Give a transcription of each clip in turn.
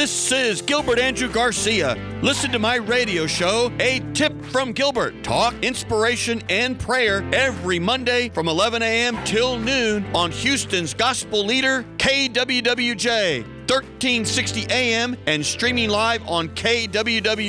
This is Gilbert Andrew Garcia. Listen to my radio show, A Tip from Gilbert. Talk, inspiration, and prayer every Monday from 11 a.m. till noon on Houston's gospel leader, KWWJ. 1360 AM and streaming live on kwwj.org.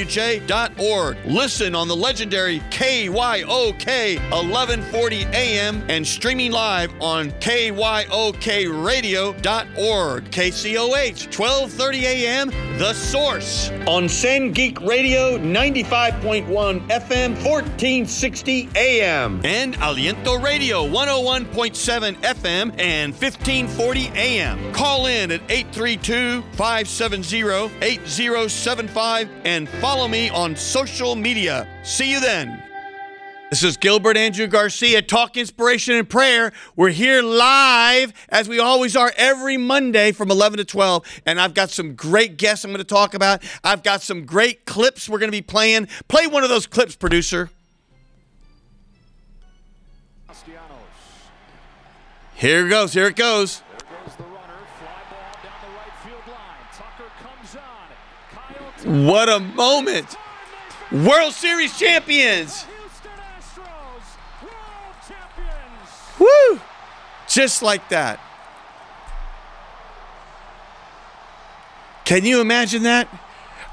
Listen on the legendary KYOK 1140 AM and streaming live on kyokradio.org. KCOH 1230 AM The Source on San Geek Radio 95.1 FM 1460 AM and Aliento Radio 101.7 FM and 1540 AM. Call in at 832 570 8075 and follow me on social media. See you then. This is Gilbert Andrew Garcia, Talk Inspiration and Prayer. We're here live, as we always are, every Monday from 11 to 12. And I've got some great guests I'm going to talk about. I've got some great clips we're going to be playing. Play one of those clips, producer. Here it goes. Here it goes. What a moment! World Series champions! Woo! Just like that. Can you imagine that?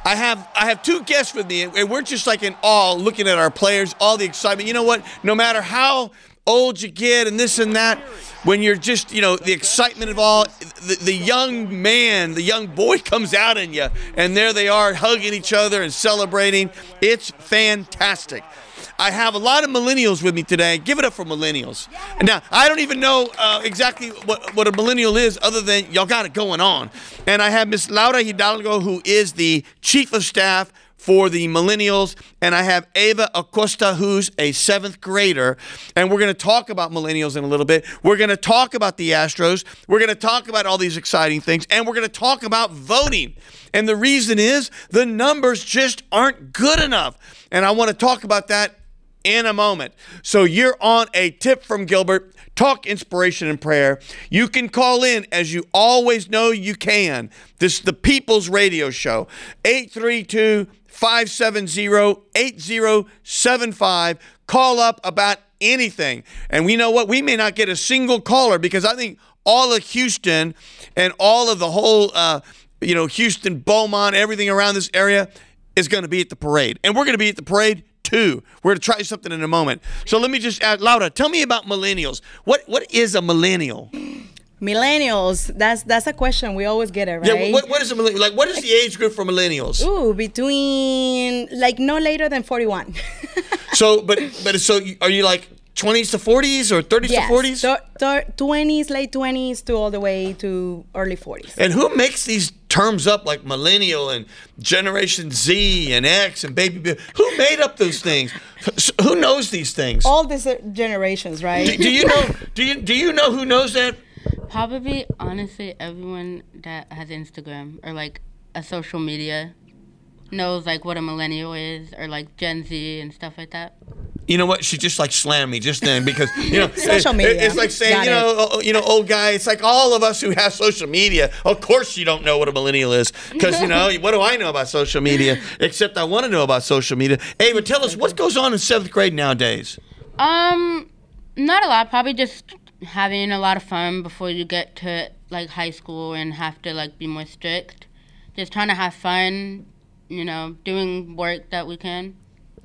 I have I have two guests with me, and we're just like in awe looking at our players, all the excitement. You know what? No matter how old you get and this and that, when you're just, you know, the excitement of all, the, the young man, the young boy comes out in you, and there they are hugging each other and celebrating. It's fantastic. I have a lot of millennials with me today. Give it up for millennials. Now, I don't even know uh, exactly what, what a millennial is other than y'all got it going on. And I have Miss Laura Hidalgo, who is the chief of staff for the millennials. And I have Ava Acosta, who's a seventh grader. And we're going to talk about millennials in a little bit. We're going to talk about the Astros. We're going to talk about all these exciting things. And we're going to talk about voting. And the reason is the numbers just aren't good enough. And I want to talk about that in a moment. So you're on a tip from Gilbert. Talk inspiration and prayer. You can call in as you always know you can. This is the People's Radio Show. 832 570 8075. Call up about anything. And we know what? We may not get a single caller because I think all of Houston and all of the whole, uh, you know, Houston, Beaumont, everything around this area is going to be at the parade. And we're going to be at the parade too. We're going to try something in a moment. So let me just add, Laura, tell me about millennials. What What is a millennial? Millennials, that's that's a question we always get it, right? Yeah, what, what is a millennial? Like, what is the age group for millennials? Ooh, between like no later than 41. so, but but so are you like 20s to 40s or 30s yes, to 40s? So, 20s, late 20s to all the way to early 40s. And who makes these terms up like millennial and Generation Z and X and baby? Who made up those things? Who knows these things? All these uh, generations, right? Do, do you know? Do you do you know who knows that? Probably, honestly, everyone that has Instagram or like a social media knows like what a millennial is or like Gen Z and stuff like that. You know what? She just like slammed me just then because you know social media. it's like saying Got you know oh, you know old guy. It's like all of us who have social media. Of course, you don't know what a millennial is because you know what do I know about social media? Except I want to know about social media. Ava, tell us what goes on in seventh grade nowadays. Um, not a lot. Probably just having a lot of fun before you get to like high school and have to like be more strict. Just trying to have fun, you know, doing work that we can.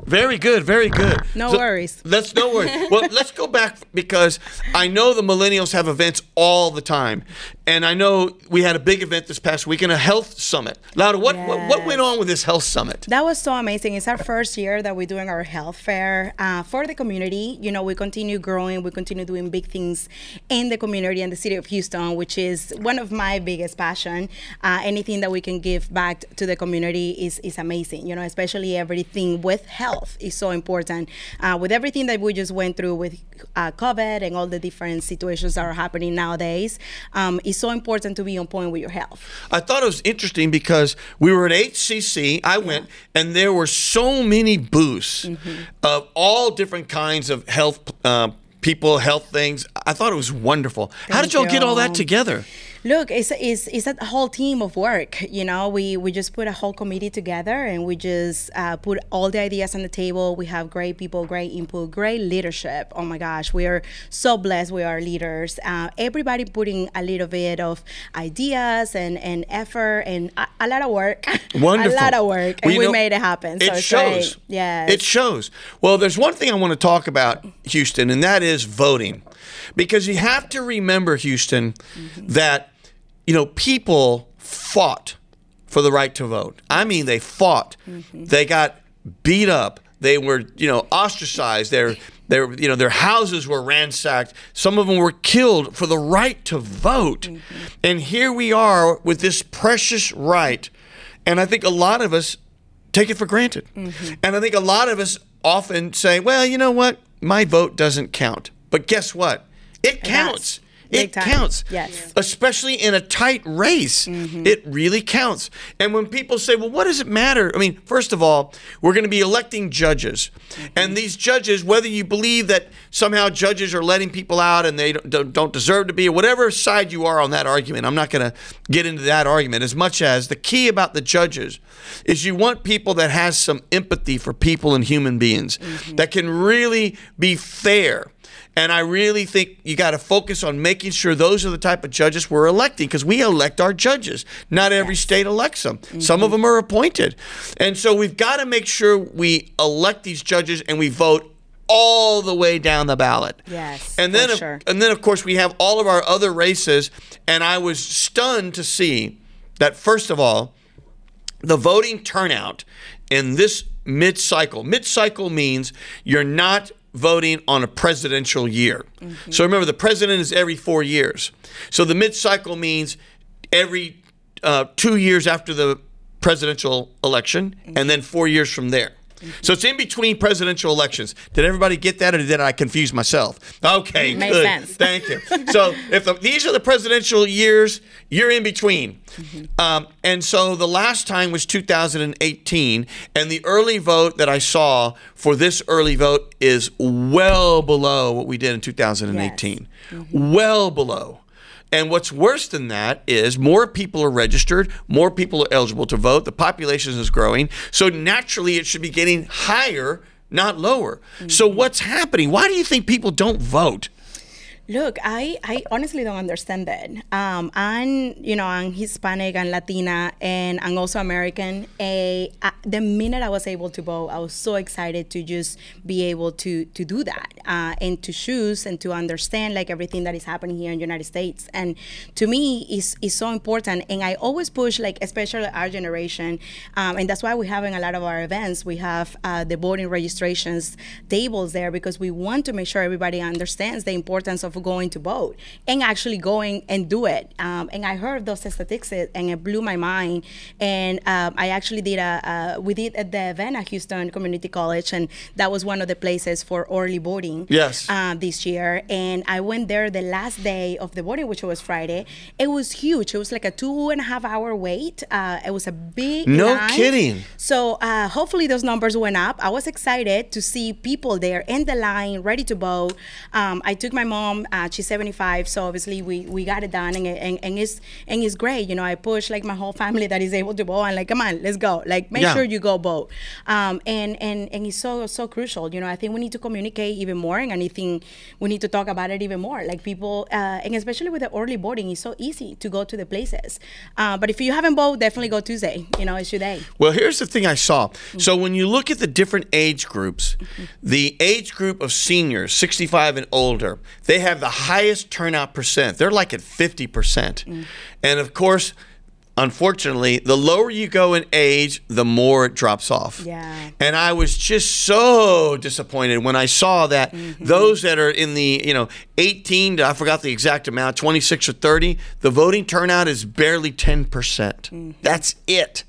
Very good, very good. No so worries. Let's no worries. well, let's go back because I know the millennials have events all the time, and I know we had a big event this past week in a health summit. Laura, what, yes. what, what went on with this health summit? That was so amazing. It's our first year that we're doing our health fair uh, for the community. You know, we continue growing, we continue doing big things in the community and the city of Houston, which is one of my biggest passion. Uh, anything that we can give back to the community is is amazing. You know, especially everything with health is so important. Uh, with everything that we just went through with uh, COVID and all the different situations that are happening nowadays, um, it's so important to be on point with your health. I thought it was interesting because we were at HCC. I yeah. went, and there were so many booths mm-hmm. of all different kinds of health. Uh, people, health things. I thought it was wonderful. Thank How did y'all you. get all that together? Look, it's, it's, it's a whole team of work. You know, we, we just put a whole committee together and we just uh, put all the ideas on the table. We have great people, great input, great leadership. Oh my gosh, we are so blessed with our leaders. Uh, everybody putting a little bit of ideas and, and effort and a, a lot of work. Wonderful. a lot of work. And Well, you we know, made it happen. It so it's shows. Yeah. It shows. Well, there's one thing I want to talk about, Houston, and that is voting. Because you have to remember, Houston, that, you know, people fought for the right to vote. I mean, they fought. Mm-hmm. They got beat up. They were, you know, ostracized. Their, their, you know, their houses were ransacked. Some of them were killed for the right to vote. Mm-hmm. And here we are with this precious right. And I think a lot of us take it for granted. Mm-hmm. And I think a lot of us often say, well, you know what? My vote doesn't count. But guess what? It counts. Big It time. counts. Yes. Especially in a tight race. Mm-hmm. It really counts. And when people say, well, what does it matter? I mean, first of all, we're going to be electing judges. Mm-hmm. And these judges, whether you believe that somehow judges are letting people out and they don't, don't deserve to be, or whatever side you are on that argument, I'm not going to get into that argument as much as the key about the judges is you want people that has some empathy for people and human beings mm-hmm. that can really be fair. And I really think you got to focus on making sure those are the type of judges we're electing because we elect our judges. Not every state elects them. Mm-hmm. Some of them are appointed. And so we've got to make sure we elect these judges and we vote all the way down the ballot. Yes, And then for sure. and then of course we have all of our other races and I was stunned to see that first of all the voting turnout in this mid cycle. Mid cycle means you're not voting on a presidential year. So remember, the president is every four years. So the mid cycle means every uh, two years after the presidential election, and then four years from there. So it's in between presidential elections. Did everybody get that, or did I confuse myself? Okay, Makes good. sense. Thank you. So if the, these are the presidential years, you're in between. Um, and so the last time was 2018, and the early vote that I saw for this early vote is well below what we did in 2018. Well below. And what's worse than that is more people are registered, more people are eligible to vote, the population is growing. So naturally, it should be getting higher, not lower. So, mm-hmm. what's happening? Why do you think people don't vote? Look, I, I honestly don't understand that. Um, I'm, you know, I'm Hispanic and Latina, and I'm also American. A, uh, the minute I was able to vote, I was so excited to just be able to to do that uh, and to choose and to understand like everything that is happening here in the United States. And to me, is is so important. And I always push like, especially our generation, um, and that's why we're having a lot of our events. We have uh, the voting registrations tables there because we want to make sure everybody understands the importance of going to vote and actually going and do it. Um, and I heard those statistics and it blew my mind. And um, I actually did a, uh, we did at the event at Houston Community College, and that was one of the places for early voting Yes. uh, this year. And I went there the last day of the voting, which was Friday. It was huge. It was like a two and a half hour wait. Uh, it was a big No line. kidding. So uh, hopefully those numbers went up. I was excited to see people there in the line, ready to vote. Um, I took my mom. Uh, she's 75, so obviously we, we got it done, and, and and it's and it's great. You know, I push like my whole family that is able to vote. and like, come on, let's go. Like, make Yeah. sure you go vote. Um, and and and it's so so crucial. You know, I think we need to communicate even more, and I think we need to talk about it even more. Like people, uh, and especially with the early boarding, it's so easy to go to the places. Uh, but if you haven't voted, definitely go Tuesday. You know, it's your day. Well, here's the thing I saw. So when you look at the different age groups, the age group of seniors, 65 and older, they have the highest turnout percent. They're like at 50%. percent mm. And of course, unfortunately, the lower you go in age, the more it drops off. Yeah. And I was just so disappointed when I saw that mm-hmm. those that are in the, you know, 18 to I forgot the exact amount, 26 or 30, the voting turnout is barely 10%. percent mm-hmm. That's it.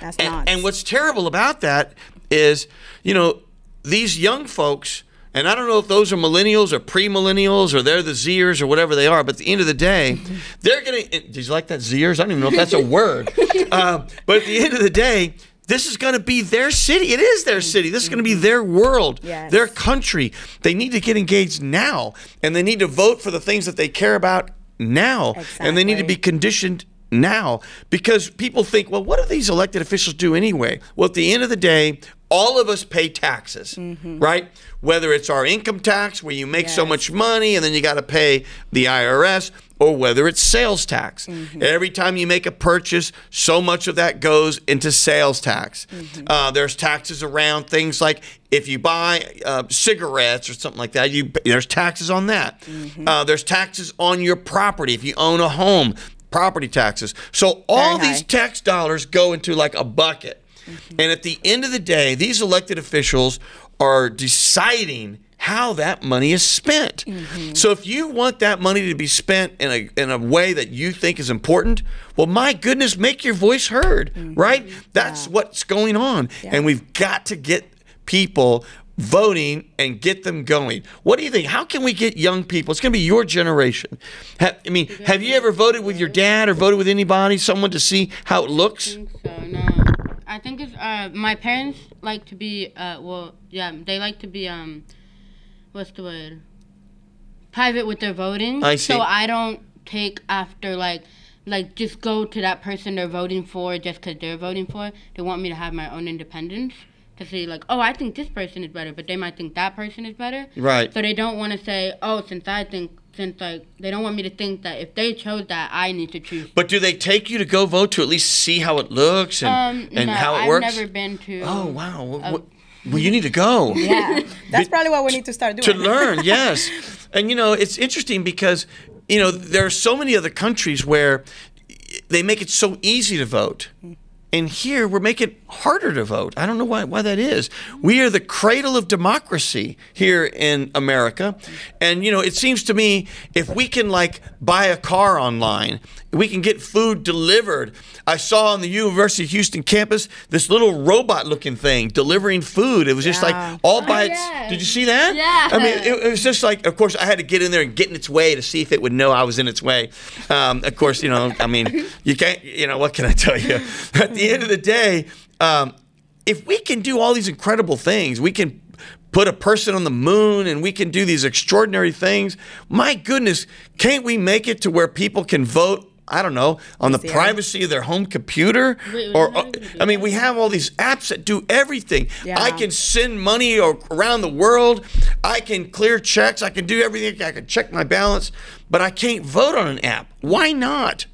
That's And, nuts. and what's terrible about that is, you know, these young folks, and I don't know if those are millennials or pre-millennials or they're the Zers or whatever they are, but at the end of the day, they're gonna. Did you like that Zers? I don't even know if that's a word. Um, but at the end of the day. This is going to be their city. It is their city. This is going to be their world, Yes. their country. They need to get engaged now, and they need to vote for the things that they care about now, and they need to be conditioned now because people think, well, what do these elected officials do anyway? Well, at the end of the day, all of us pay taxes, right? Whether it's our income tax, where you make so much money and then you got to pay the IRS, or whether it's sales tax. Every time you make a purchase, so much of that goes into sales tax. Uh, there's taxes around things like if you buy uh, cigarettes or something like that, you there's taxes on that. Uh, there's taxes on your property if you own a home, property taxes. So all Very these high. tax dollars go into like a bucket. Mm-hmm. And at the end of the day, these elected officials are deciding how that money is spent. So if you want that money to be spent in a in a way that you think is important, well my goodness, make your voice heard, right? That's what's going on. And we've got to get people voting and get them going. What do you think? How can we get young people? It's going to be your generation. Ha- I mean, have you ever voted with your dad or voted with anybody, someone to see how it looks? think so. No, I think it's uh, my parents like to be uh, well, yeah, they like to be um, what's the word? Private with their voting. I see. So I don't take after like. Like just go to that person they're voting for just because they're voting for. They want me to have my own independence to say like, oh, I think this person is better, but they might think that person is better. Right. So they don't want to say, oh, since I think, since like they don't want me to think that if they chose that, I need to choose. But do they take you to go vote to at least see how it looks and, Um, and no, how it I've works? never been to. oh wow! Well, what- well, you need to go Yeah, that's probably what we need to start doing. to learn. Yes, and you know it's interesting because you know there are so many other countries where they make it so easy to vote. And here we're making it harder to vote. I don't know why, why that is. We are the cradle of democracy here in America. And, you know, it seems to me if we can, like, buy a car online, we can get food delivered. I saw on the University of Houston campus this little robot looking thing delivering food. It was just Yeah. like all by Oh, its. yeah. Did you see that? Yeah. I mean, it, it was just like, of course, I had to get in there and get in its way to see if it would know I was in its way. Um, of course, you know, I mean, you can't, you know, what can I tell you? At the end of the day, um, if we can do all these incredible things, we can put a person on the moon and we can do these extraordinary things. My goodness, can't we make it to where people can vote? I don't know, on the privacy of their home computer, Wait, or how are you gonna do I mean, we have all these apps that do everything. Yeah. I can send money or around the world. I can clear checks. I can do everything. I can check my balance, but I can't vote on an app. Why not?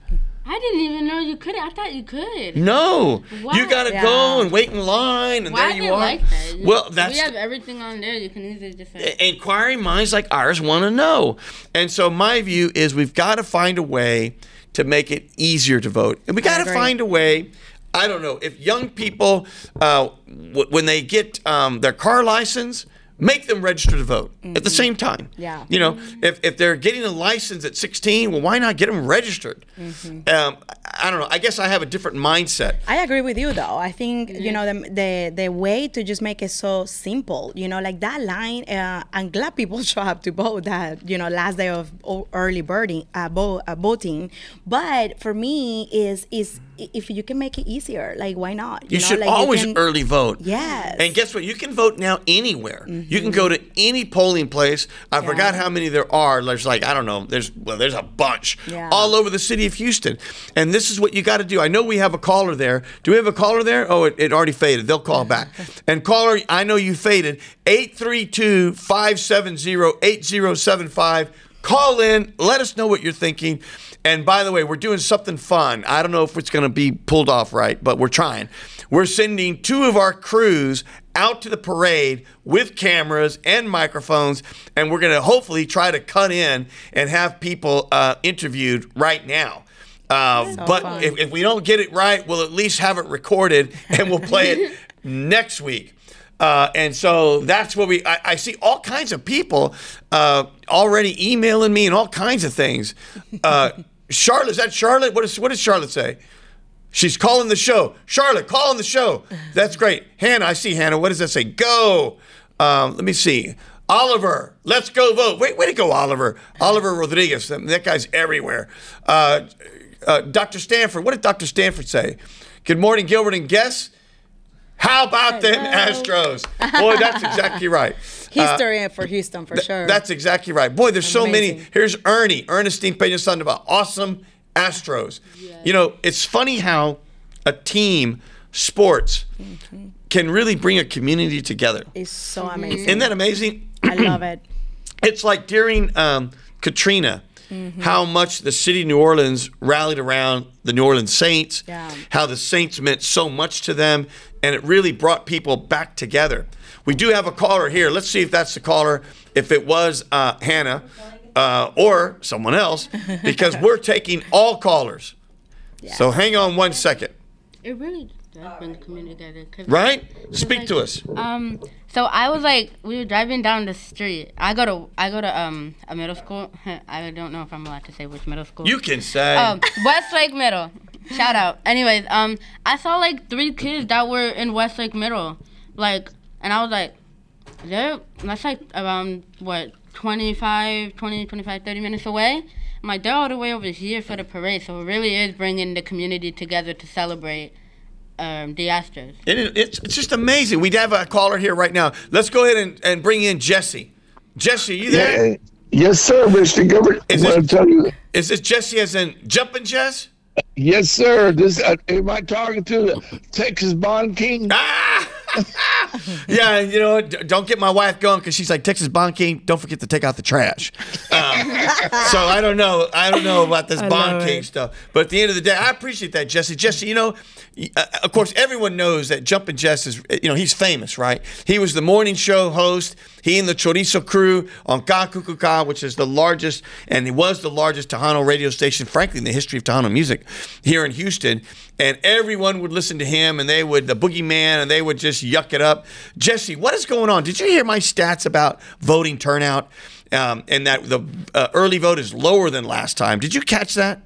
I didn't even know you could. I thought you could. No, Why? you got to Yeah. go and wait in line, and Why there you are. like that? Well, that's we have everything on there. You can easily just say. inquiring minds like ours want to know. And so my view is we've got to find a way to make it easier to vote. And we got to find a way. I don't know if young people, uh, w- when they get um, their car license, make them register to vote at the same time. Yeah. You know, if, if they're getting a license at 16, well, why not get them registered? Um, I don't know. I guess I have a different mindset. I agree with you though. I think you know the, the the way to just make it so simple. You know, like that line. Uh, I'm glad people show up to vote that you know last day of early birding, uh, uh, voting. But for me, is is if you can make it easier, like why not? You know, should like always can- early vote. Yes. And guess what? You can vote now anywhere. You can go to any polling place. I forgot how many there are. There's like I don't know. There's well, there's a bunch Yeah. all over the city of Houston. And this is what you got to do. I know we have a caller there. Do we have a caller there? Oh, it, it already faded. They'll call back. And caller, I know you faded. 832-570-8075. Call in. Let us know what you're thinking. And by the way, we're doing something fun. I don't know if it's going to be pulled off right, but we're trying. We're sending two of our crews out to the parade with cameras and microphones, and we're going to hopefully try to cut in and have people uh, interviewed right now. Uh, but if, if we don't get it right, we'll at least have it recorded and we'll play it next week. Uh, and so that's what we. I, I see all kinds of people uh, already emailing me and all kinds of things. Charlotte, is that Charlotte? What, is, what does Charlotte say? She's calling the show. Charlotte, calling the show. That's great. Hannah, I see Hannah. What does that say? Go. Um, let me see. Oliver, let's go vote. Wait, way to go, Oliver. Oliver Rodriguez. That, guy's everywhere. Uh, uh, Dr. Stanford, what did Dr. Stanford say? Good morning, Gilbert and guests. How about them Astros? Boy, that's exactly right. Uh, History for Houston for sure. That's exactly right. Boy, there's so many. Here's Ernie, Ernestine Pena Sandoval. Awesome Astros. You know, it's funny how a team, sports, Mm-hmm. can really bring a community together. it's so amazing. Isn't that amazing? I love it. It's like during um, Katrina, Mm-hmm. how much the city of New Orleans rallied around the New Orleans Saints, Yeah. how the Saints meant so much to them, and it really brought people back together. We do have a caller here. Let's see if that's the caller, if it was uh, Hannah uh, or someone else, because we're taking all callers. So hang on one second, It really does bring the community together. right? Speak like, to us. Um, so I was like, we were driving down the street. I go to, I go to um a middle school. I don't know if I'm allowed to say which middle school. You can say. um, Westlake Middle. Shout out. Anyways, um, I saw like three kids that were in Westlake Middle, like, and I was like, they're that's like around what 25, 20, 25, 30 minutes away. I'm like, they're all the way over here for the parade, so it really is bringing the community together to celebrate um, the Astros. It, is- it's, it's just amazing. We have a caller here right now. Let's go ahead and, and bring in Jesse. Jesse, you there? Yeah. Yes, sir, Mr. Gilbert. Is I want this- to tell you. Is this Jesse as in jumping Jess? Yes, sir. This uh, am I talking to the Texas Bond King? Ah! Yeah, you know, don't get my wife going because she's like Texas Bond King. Don't forget to take out the trash. Um, so I don't know. I don't know about this I Bond King it. stuff. But at the end of the day, I appreciate that, Jesse. Jesse, you know, uh, of course, everyone knows that Jumpin' Jess is, you know, he's famous, right? He was the morning show host. He and the Chorizo crew on Ka Kukuka, which is the largest, and it was the largest Tejano radio station, frankly, in the history of Tejano music here in Houston. And everyone would listen to him, and they would, the boogeyman, and they would just yuck it up. Jesse, what is going on? Did you hear my stats about voting turnout? Um, and that the uh, early vote is lower than last time. Did you catch that?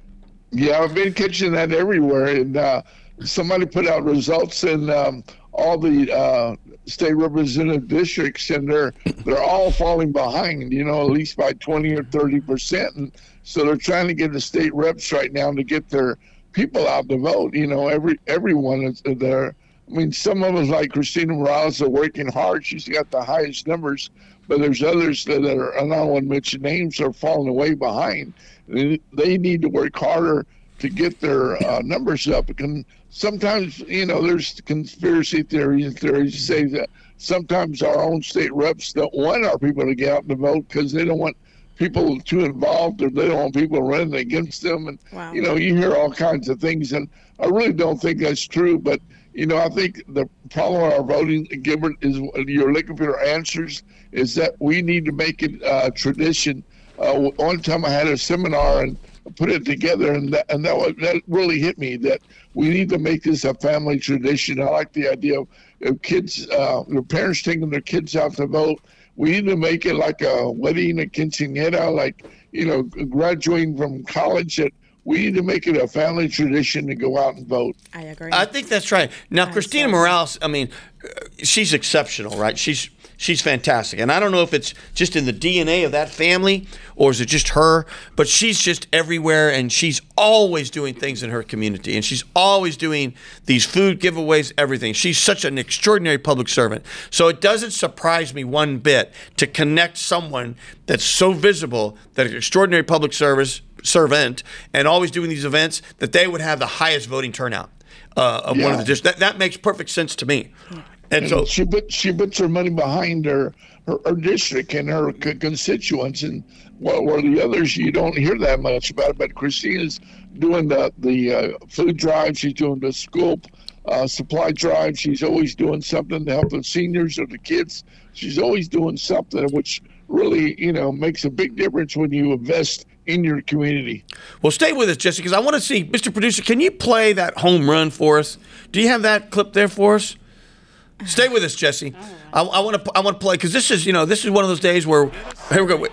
Yeah, I've been catching that everywhere, and uh, somebody put out results in um, all the uh, state representative districts, and they're they're all falling behind. You know, at least by twenty or thirty percent, and so they're trying to get the state reps right now to get their people out to vote. You know, every everyone is there. I mean, some of us like Christina Morales are working hard. She's got the highest numbers, but there's others that are, and I don't want to mention names, are falling way behind. They they need to work harder to get their uh, numbers up. And sometimes, you know, there's conspiracy theories and theories say that sometimes our own state reps don't want our people to get out and vote because they don't want people too involved or they don't want people running against them. And, Wow. you know, you hear all kinds of things. And I really don't think that's true. But, you know, I think the problem with our voting, Gilbert, is you're looking for answers, is that we need to make it uh, a tradition. Uh, one time I had a seminar and put it together, and that, and that, was, that really hit me that we need to make this a family tradition. I like the idea of, of kids, uh, their parents taking their kids out to vote. We need to make it like a wedding, a quinceañera, like, you know, graduating from college. That we need to make it a family tradition to go out and vote. I agree. I think that's right. Now, Christina so- Morales, I mean, uh, she's exceptional, right? She's she's fantastic, and I don't know if it's just in the DNA of that family or is it just her, but she's just everywhere, and she's always doing things in her community, and she's always doing these food giveaways, everything. She's such an extraordinary public servant, so it doesn't surprise me one bit to connect someone that's so visible, that an extraordinary public service servant, and always doing these events, that they would have the highest voting turnout uh, of one of the districts. That, that makes perfect sense to me. And so, she put she puts her money behind her her, her district and her c- constituents, and while, while the others you don't hear that much about. But Christina's doing the the uh, food drive. She's doing the school uh, supply drive. She's always doing something to help the seniors or the kids. She's always doing something which really you know makes a big difference when you invest in your community. well, stay with us, Jesse, because I want to see, Mr. Producer, can you play that home run for us? Do you have that clip there for us? Stay with us, Jesse. I, I want to I want to play because this is you know this is one of those days where here we go. Wait,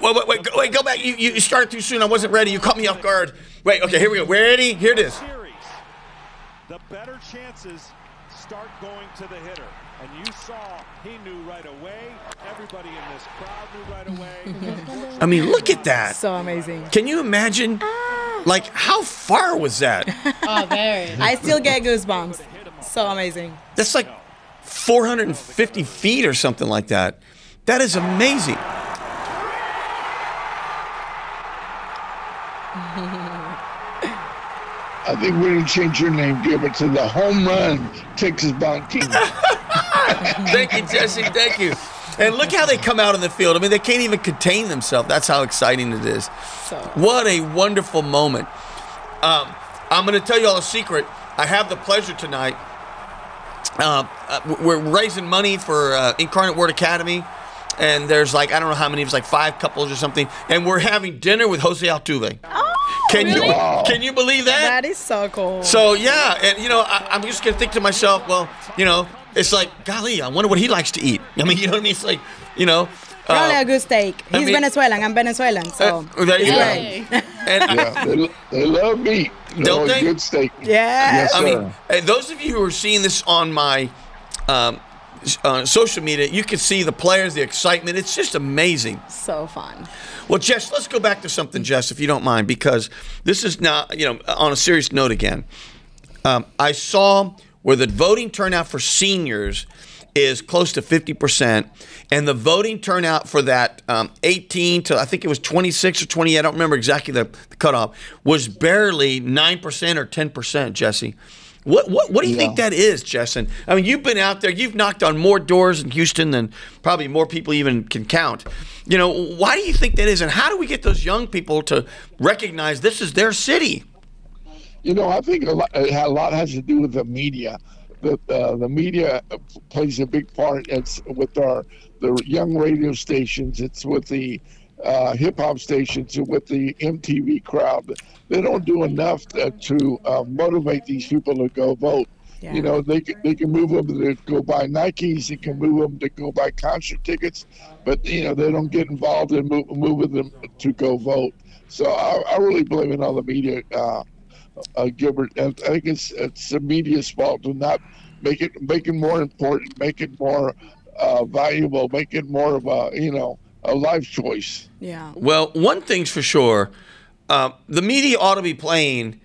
wait, wait, wait, go, wait, go back. You, you you started too soon. I wasn't ready. You caught me off guard. Wait, okay, here we go. Ready? Here it is. the better chances start going to the hitter. And you saw he knew right away. Everybody in this crowd knew right away. I mean, look at that. so amazing. Can you imagine? Ah. Like, how far was that? Oh, very. I still get goosebumps. So amazing. That's like 450 feet or something like that. That is amazing. I think we're gonna change your name, Gilbert, to the Home Run Texas Bond King. Thank you, Jesse. Thank you. And look how they come out in the field. I mean, they can't even contain themselves. That's how exciting it is. So What a wonderful moment. Um, I'm going to tell you all a secret. I have the pleasure tonight. Uh, uh, we're raising money for uh, Incarnate Word Academy. And there's like, I don't know how many, it's like five couples or something. And we're having dinner with Jose Altuve. Oh, Can really? you can you believe that? That is so cool. So yeah, and you know, I, I'm just gonna think to myself, well, you know, it's like, golly, I wonder what he likes to eat. I mean, you know what I mean? It's like, you know, Probably uh, a good steak. I He's mean- Venezuelan. I'm Venezuelan. So Uh, there you it's go. great. and yeah, they, they love meat. Don't No, they? Good steak. Yes. Yes, I sir. mean, those of you who are seeing this on my um, uh, social media, you can see the players, the excitement. It's just amazing. so fun. Well, Jess, let's go back to something, Jess, if you don't mind, because this is now, you know, on a serious note again. Um, I saw where the voting turnout for seniors is close to 50%, and the voting turnout for that um, 18 to, I think it was 26 or 20, I don't remember exactly the, the cutoff, was barely 9% or 10%, Jesse. What, what, what do you think that is, Jessen? I mean, you've been out there, you've knocked on more doors in Houston than probably more people even can count. You know, why do you think that is? And how do we get those young people to recognize this is their city? You know, I think a lot, a lot has to do with the media. The uh, the media plays a big part. It's with our the young radio stations. It's with the uh, hip hop stations. With the MTV crowd. They don't do enough to, to uh, motivate these people to go vote. Yeah. You know, they can, they can move them to go buy Nikes. They can move them to go buy concert tickets, but you know they don't get involved in move, moving them to go vote. So I, I really blame it on the media. Uh, uh, Gilbert. And I think it's it's the media's fault to not make it make it more important, make it more uh, valuable, make it more of a you know a life choice. Yeah. Well, one thing's for sure uh, the media ought to be playing,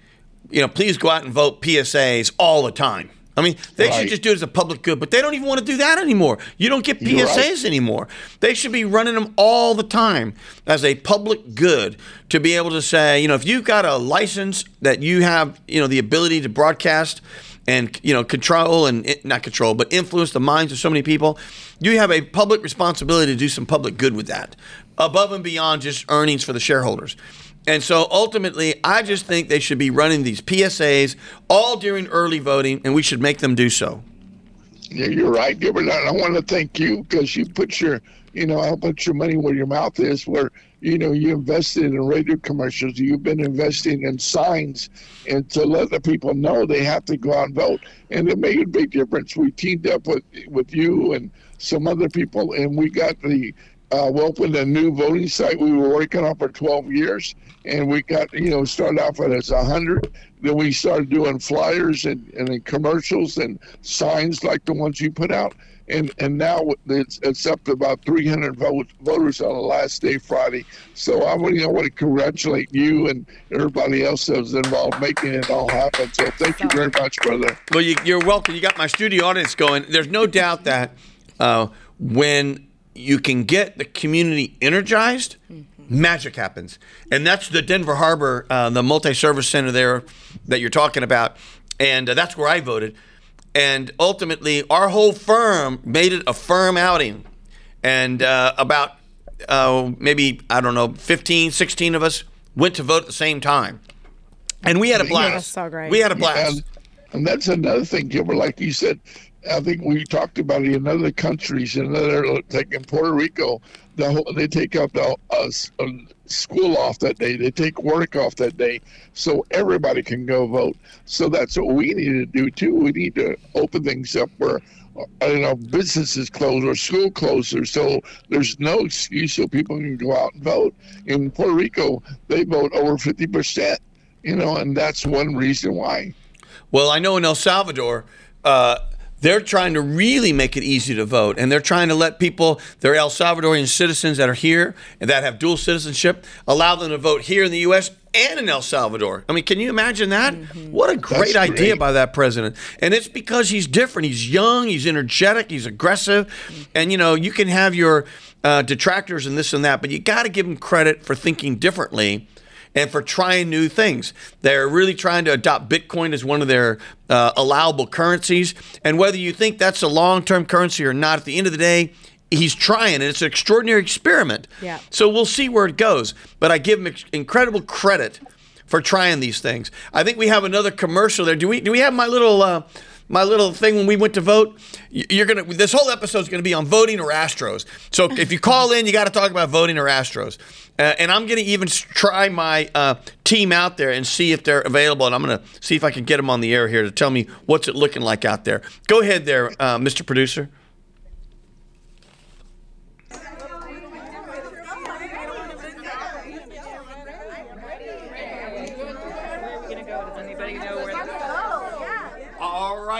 you know, please go out and vote PSAs all the time. I mean, they should just do it as a public good, but they don't even want to do that anymore. You don't get PSAs right. anymore. They should be running them all the time as a public good to be able to say, you know, if you've got a license that you have, you know, the ability to broadcast and, you know, control and eh, not control, but influence the minds of so many people, you have a public responsibility to do some public good with that above and beyond just earnings for the shareholders. And so ultimately, I just think they should be running these PSAs all during early voting, and we should make them do so. Yeah, you're right, Gilbert. I want to thank you because you put your you know I put your money where your mouth is. Where you know you invested in radio commercials. You've been investing in signs, and to let the people know they have to go out and vote. And it made a big difference. We teamed up with with you and some other people, and we got the uh, we opened a new voting site we were working on for 12 years, and we got you know started off as 100. Then we started doing flyers and, and commercials and signs like the ones you put out. And and now it's, it's up to about 300 vote, voters on the last day Friday. So I want, I want to congratulate you and everybody else that was involved making it all happen. So thank you very much, brother. Well, you, you're welcome. You got my studio audience going. There's no doubt that uh, when you can get the community energized, magic happens. And that's the Denver Harbor, uh, the multi service center there that you're talking about. And uh, that's where I voted. And ultimately, our whole firm made it a firm outing. And uh, about uh, maybe, I don't know, 15, 16 of us went to vote at the same time. And we had a blast. That's so great. We had a blast. And, and that's another thing, Gilbert. Like you said, I think we talked about it in other countries, in other like in Puerto Rico, the whole, they take out the uh, school off that day. They take work off that day, so everybody can go vote. So that's what we need to do too. We need to open things up where. uh, You know, businesses close or school closed, so there's no excuse so people can go out and vote. In Puerto Rico, they vote over 50 percent. You know, and that's one reason why. Well, I know in El Salvador, uh, they're trying to really make it easy to vote, and they're trying to let people, their El Salvadorian citizens that are here and that have dual citizenship, allow them to vote here in the U.S. and in El Salvador. I mean, can you imagine that? What a great That's idea great. by that president. And it's because he's different. He's young, he's energetic, he's aggressive. And, you know, you can have your uh, detractors and this and that, but you got to give him credit for thinking differently and for trying new things. They're really trying to adopt Bitcoin as one of their uh, allowable currencies. And whether you think that's a long term currency or not, at the end of the day, he's trying, and it's an extraordinary experiment. Yeah. So we'll see where it goes. But I give him incredible credit for trying these things. I think we have another commercial there. Do we? Do we have my little? Uh, my little thing when we went to vote, you're gonna. This whole episode is gonna be on voting or Astros. So if you call in, you got to talk about voting or Astros. Uh, and I'm gonna even try my uh, team out there and see if they're available. And I'm gonna see if I can get them on the air here to tell me what's it looking like out there. Go ahead there, uh, Mr. Producer.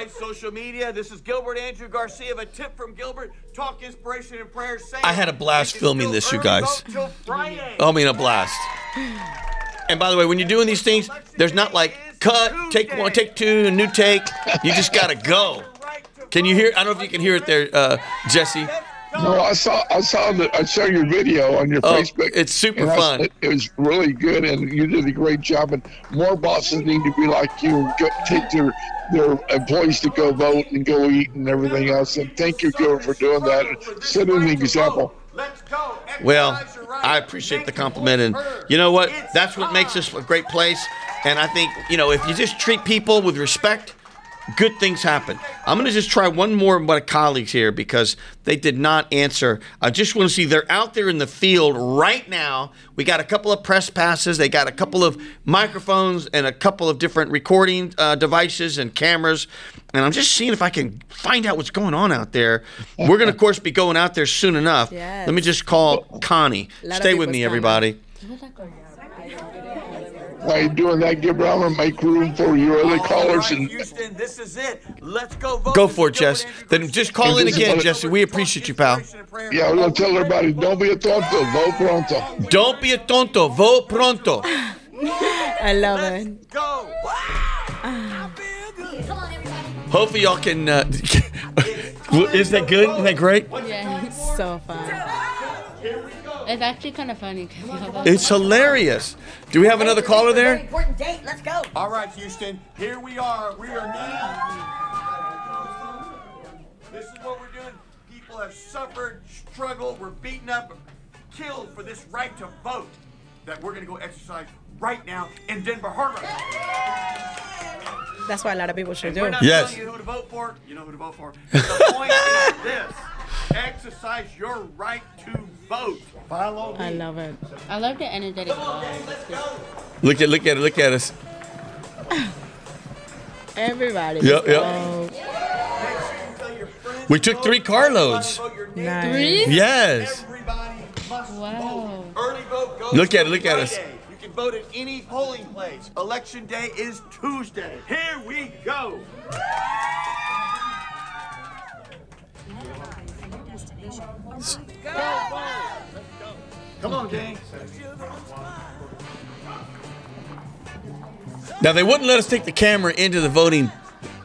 Right, social media. This is Gilbert Andrew Garcia. A tip from Gilbert. Talk inspiration and prayer. Say I had a blast filming this, you guys. Oh, I mean, a blast. And by the way, when you're doing these things, there's not like cut, take one, take two, a new take. You just gotta go. Can you hear? I don't know if you can hear it there, uh, Jesse. No, I saw I saw the I saw your video on your Oh, Facebook. it's super fun. It, it was really good, and you did a great job. And more bosses need to be like you. Go, take their their employees to go vote and go eat and everything else. And thank you, Gil, for doing that. and Setting an example. Well, I appreciate the compliment, and you know what? That's what makes this a great place. And I think you know if you just treat people with respect, good things happen. I'm going to just try one more of my colleagues here because they did not answer. I just want to see they're out there in the field right now. We got a couple of press passes. They got a couple of microphones and a couple of different recording uh, devices and cameras. And I'm just seeing if I can find out what's going on out there. We're going to, of course, be going out there soon enough. Yes. Let me just call Connie. Stay with me, everybody. While you're doing that, Gil, I'm make room for your other callers. And Houston, this is it. Let's go vote. Go for it, Jess. Then just call in again, what- Jesse. We appreciate you, pal. yeah, I'm gonna tell everybody, don't be a tonto, vote pronto. Don't be a tonto. Vote pronto. I love it. Go. Hopefully, y'all can. Uh, is that good? Isn't that great? Yeah. It's so fun. It's actually kind of funny. 'cause we have a- It's hilarious. Do we have another caller there? important date. Let's go. All right, Houston. Here we are. We are now. This is what we're doing. People have suffered, struggled, were beaten up, killed for this right to vote that we're going to go exercise right now in Denver Harbor. That's what a lot of people should We're do. not Yes. telling you who to vote for. You know who to vote for. The point is this: exercise your right to vote. Follow I love it. I love the energetic vibe. Look at look at it. Look at us. Everybody. Yep, yep. We took three carloads. nice. Three? Yes. Wow. Early vote goes Look at it, to look at us. You can vote at any polling place. Election day is Tuesday. Here we go. Come on, gang. Now they wouldn't let us take the camera into the voting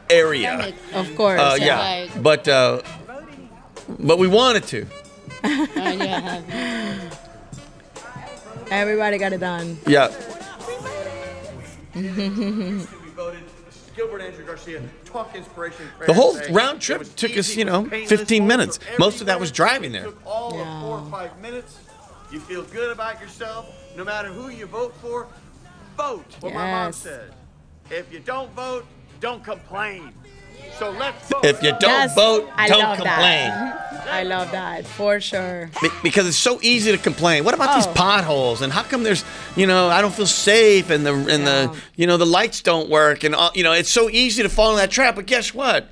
area. Of course. Uh, yeah. but uh, but we wanted to. Oh, yeah. Everybody got it done. Yeah. Gilbert Andrew Garcia, talk inspiration. The whole round trip took us, you know, 15 minutes. Most of that was driving there. Took all Yeah. of four or five minutes. You feel good about yourself, no matter who you vote for. Vote. What my mom said. If you don't vote, don't complain. So let's vote. If you don't That's- vote, I don't love complain. That. I love that for sure. Be- Because it's so easy to complain. What about these Oh. potholes? And how come there's, you know, I don't feel safe and the and the, you know, the lights don't work and all, you know, it's so easy to fall in that trap. But guess what?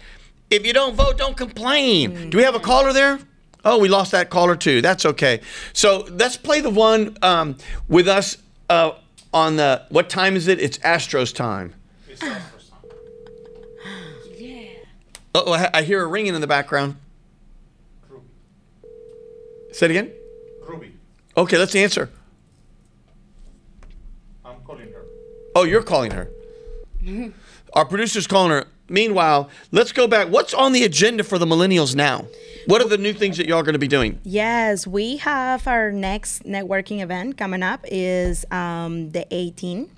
If you don't vote, don't complain. Do we have a caller there? Oh, we lost that caller too. That's okay. So let's play the one um, with us uh, on the. What time is it? It's Astros time. Oh, I, I hear a ringing in the background. Ruby. Say it again. Ruby, Okay, let's answer. I'm calling her. Oh, you're calling her. Our producer's calling her. Meanwhile, let's go back. What's on the agenda for the millennials now? What are the new things that y'all are going to be doing? Yes, we have our next networking event coming up is um, the 18th.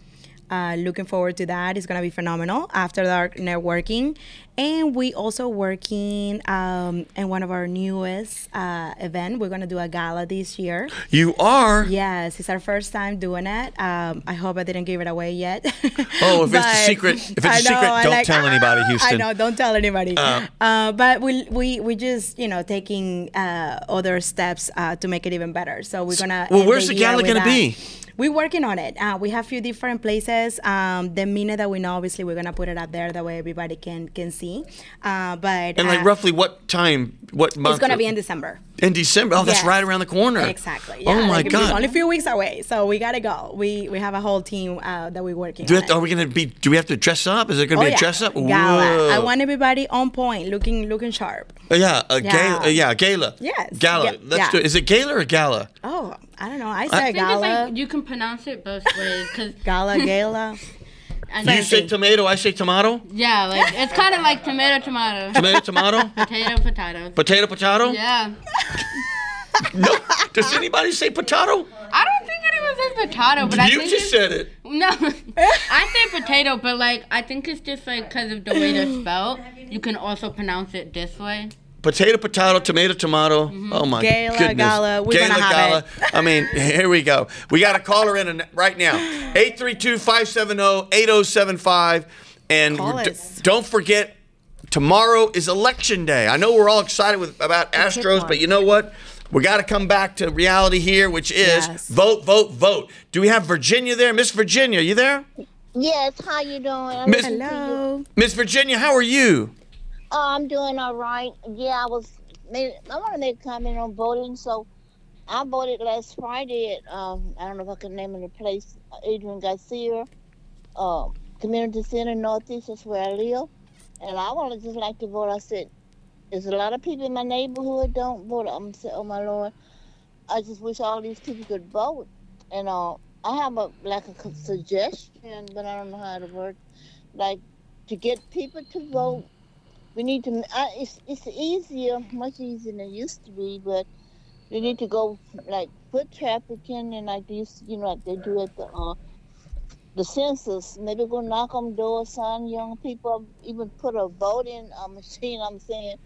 Uh, looking forward to that. It's gonna be phenomenal. After dark networking, and we also working um, in one of our newest uh, event. We're gonna do a gala this year. You are. Yes, it's our first time doing it. Um, I hope I didn't give it away yet. Oh, if it's a secret- if it's a secret, don't tell anybody, Houston. I know, don't tell anybody. Uh, but we we we just you know taking uh, other steps uh, to make it even better. So we're gonna. Well, where's the year gala gonna that. We're working on it. Uh, we have a few different places. Um, the minute that we know, obviously, we're gonna put it up there. That way, everybody can can see. Uh, but And like uh, roughly what time? What month? it's gonna be in December. In December. Oh, that's right around the corner. Exactly. Yeah, oh my like, God. Only a few weeks away, so we gotta go. We we have a whole team uh, that we're working. Do we have to- it. are we going to be? Do we have to dress up? Is there going to Oh, be a yeah. dress up? Gala. I want everybody on point, looking looking sharp. Uh, yeah, a Yeah. gala. Uh, yeah, gala. Yes. Gala. Yeah, Let's yeah. do it. Is it gala or gala? Oh, I don't know. I I say think it's gala, like you can pronounce it both ways because gala, gala. You say tomato, I say tomato. yeah, like it's kind of like tomato, tomato, Tomato, tomato. potato, potato. potato, potato. Yeah, No. Does anybody say potato? I don't think anyone says potato, but I think. you just said it. no. I say potato, but like I think it's just like because of the way they're spelled, you can also pronounce it this way. Potato, potato, tomato, tomato. Mm-hmm. Oh my Gala, goodness. gala. We're Gala, gonna have gala. it. I mean, here we go. We got a caller in right now. 832-570-8075. And Call we're- d- don't forget, tomorrow is election day. I know we're all excited with about Astros, but you know what? We got to come back to reality here, which is Yes. vote, vote, vote. Do we have Virginia there? Miss Virginia, are you there? Yes, how you doing? Miss- Hello. Miss Virginia, how are you? Oh, I'm doing all right. Yeah, I was. Made, I want to make a comment on voting. So, I voted last Friday at um, I don't know if I can name the place, Adrian Garcia, uh, Community Center Northeast. That's where I live, and I want to just like to vote. I said, there's a lot of people in my neighborhood don't vote. I'm saying, oh my lord, I just wish all these people could vote. And uh, I have a like a suggestion, but I don't know how to work. Like to get people to vote we need to. I, it's it's easier, much easier than it used to be, but we need to go like foot trafficking and like these, you know, like they do at the uh, the census. Maybe go knock on doors, sign young people, even put a voting uh, machine. I'm saying,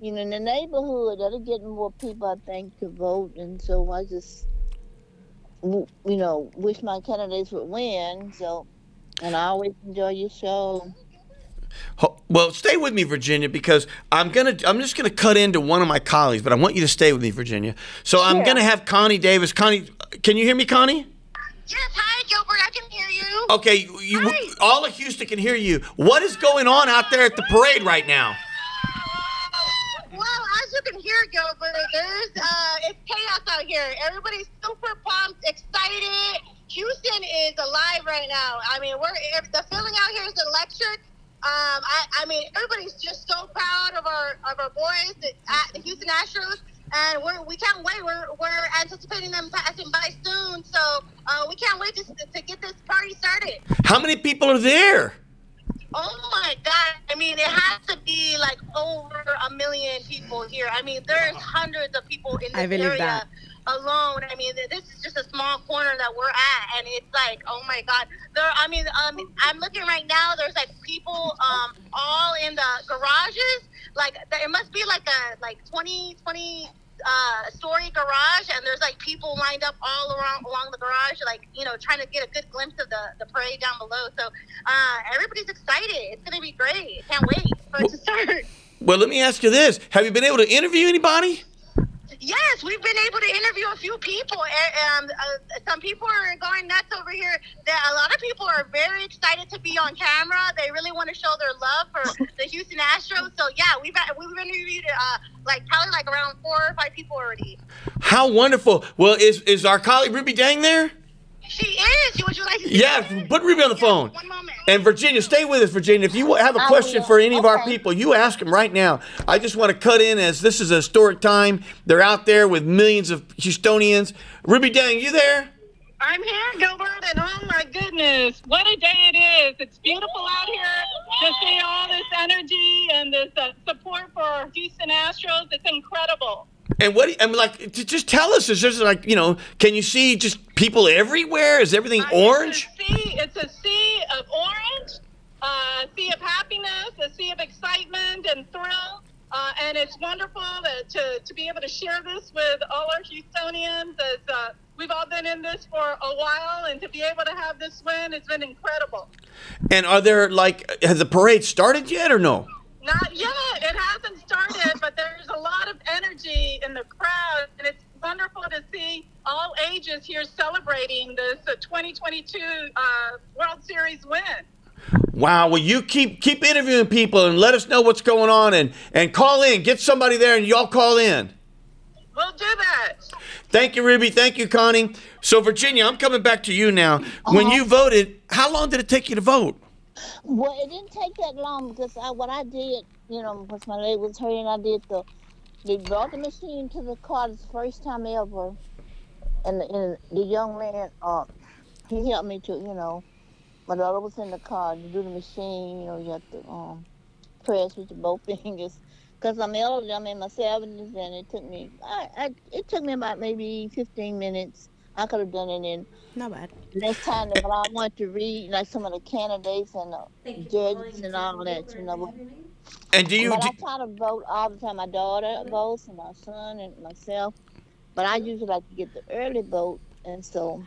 you know, in the neighborhood, that'll get more people, I think, to vote. And so I just, you know, wish my candidates would win. So, and I always enjoy your show. Ho- Well, stay with me, Virginia, because I'm gonna. I'm just gonna cut into one of my colleagues, but I want you to stay with me, Virginia. So I'm Yeah. gonna have Connie Davis. Connie, can you hear me, Connie? Yes, hi Gilbert, I can hear you. Okay, you, you Hi. all of Houston can hear you. What is going on out there at the parade right now? Well, as you can hear, Gilbert, there's uh, it's chaos out here. Everybody's super pumped, excited. Houston is alive right now. I mean, we're the feeling out here is electric. Um, I, I mean, everybody's just so proud of our of our boys, the, uh, the Houston Astros, and we're we can't wait. We're we're anticipating them passing by soon, so uh, we can't wait to, to get this party started. How many people are there? Oh my God! I mean, it has to be like over a million people here. I mean, there's hundreds of people in this I believe area that. Alone. I mean, this is just a small corner that we're at, and it's like, oh my God! There, I mean, um, I'm looking right now. There's like people, um, all in the garages. Like, it must be like a like 20, 20 uh, story garage, and there's like people lined up all around along the garage, like you know, trying to get a good glimpse of the the parade down below. So uh, everybody's excited. It's gonna be great. Can't wait for it to start. Well, let me ask you this: Have you been able to interview anybody? Yes, we've been able to interview a few people. and Um, uh, some people are going nuts over here. That a lot of people are very excited to be on camera. They really want to show their love for the Houston Astros. So yeah, we've we've interviewed uh, like probably like around four or five people already. How wonderful! Well, is is our colleague Ruby Dang there? She is. Would you like to? see Yeah, her? put Ruby on the phone. One moment. And Virginia, stay with us, Virginia. If you have a question for any of our people, you ask them right now. I just want to cut in as this is a historic time. They're out there with millions of Houstonians. Ruby Dang, you there? I'm here, Gilbert, and oh my goodness, what a day it is. It's beautiful out here to see all this energy and this uh, support for Houston Astros. It's incredible. And what? I mean, like, just tell us. Is there like, you know, can you see just people everywhere? Is everything Uh, orange? It's a sea, it's a sea of orange, uh, a sea of happiness, a sea of excitement and thrill. Uh, and it's wonderful that, to, to be able to share this with all our Houstonians as uh, we've all been in this for a while and to be able to have this win it's been incredible. And are there like, has the parade started yet or no? Not yet. It hasn't started, but there's a lot of energy in the crowd, and it's wonderful to see all ages here celebrating this uh, 2022 uh, World Series win. Wow. Well, you keep keep interviewing people and let us know what's going on and and call in. Get somebody there and y'all call in. We'll do that. Thank you, Ruby. Thank you, Connie. So, Virginia, I'm coming back to you now. When you voted, how long did it take you to vote? Well, it didn't take that long because I, what I did, you know, because my leg was hurting, I did the, they brought the machine to the car the first time ever, and the, and the young man, uh, he helped me to, you know, my daughter was in the car to do the machine, you know, you have to um, press with your both fingers. Because I'm elderly, I'm in my 70s, and it took me, I, I, it took me about maybe 15 minutes. I could have done it in Not bad. next time but I want to read like some of the candidates and uh, the judges and all that, you know. And do you? but I try to vote all the time. My daughter votes and my son and myself. But I usually like to get the early vote and so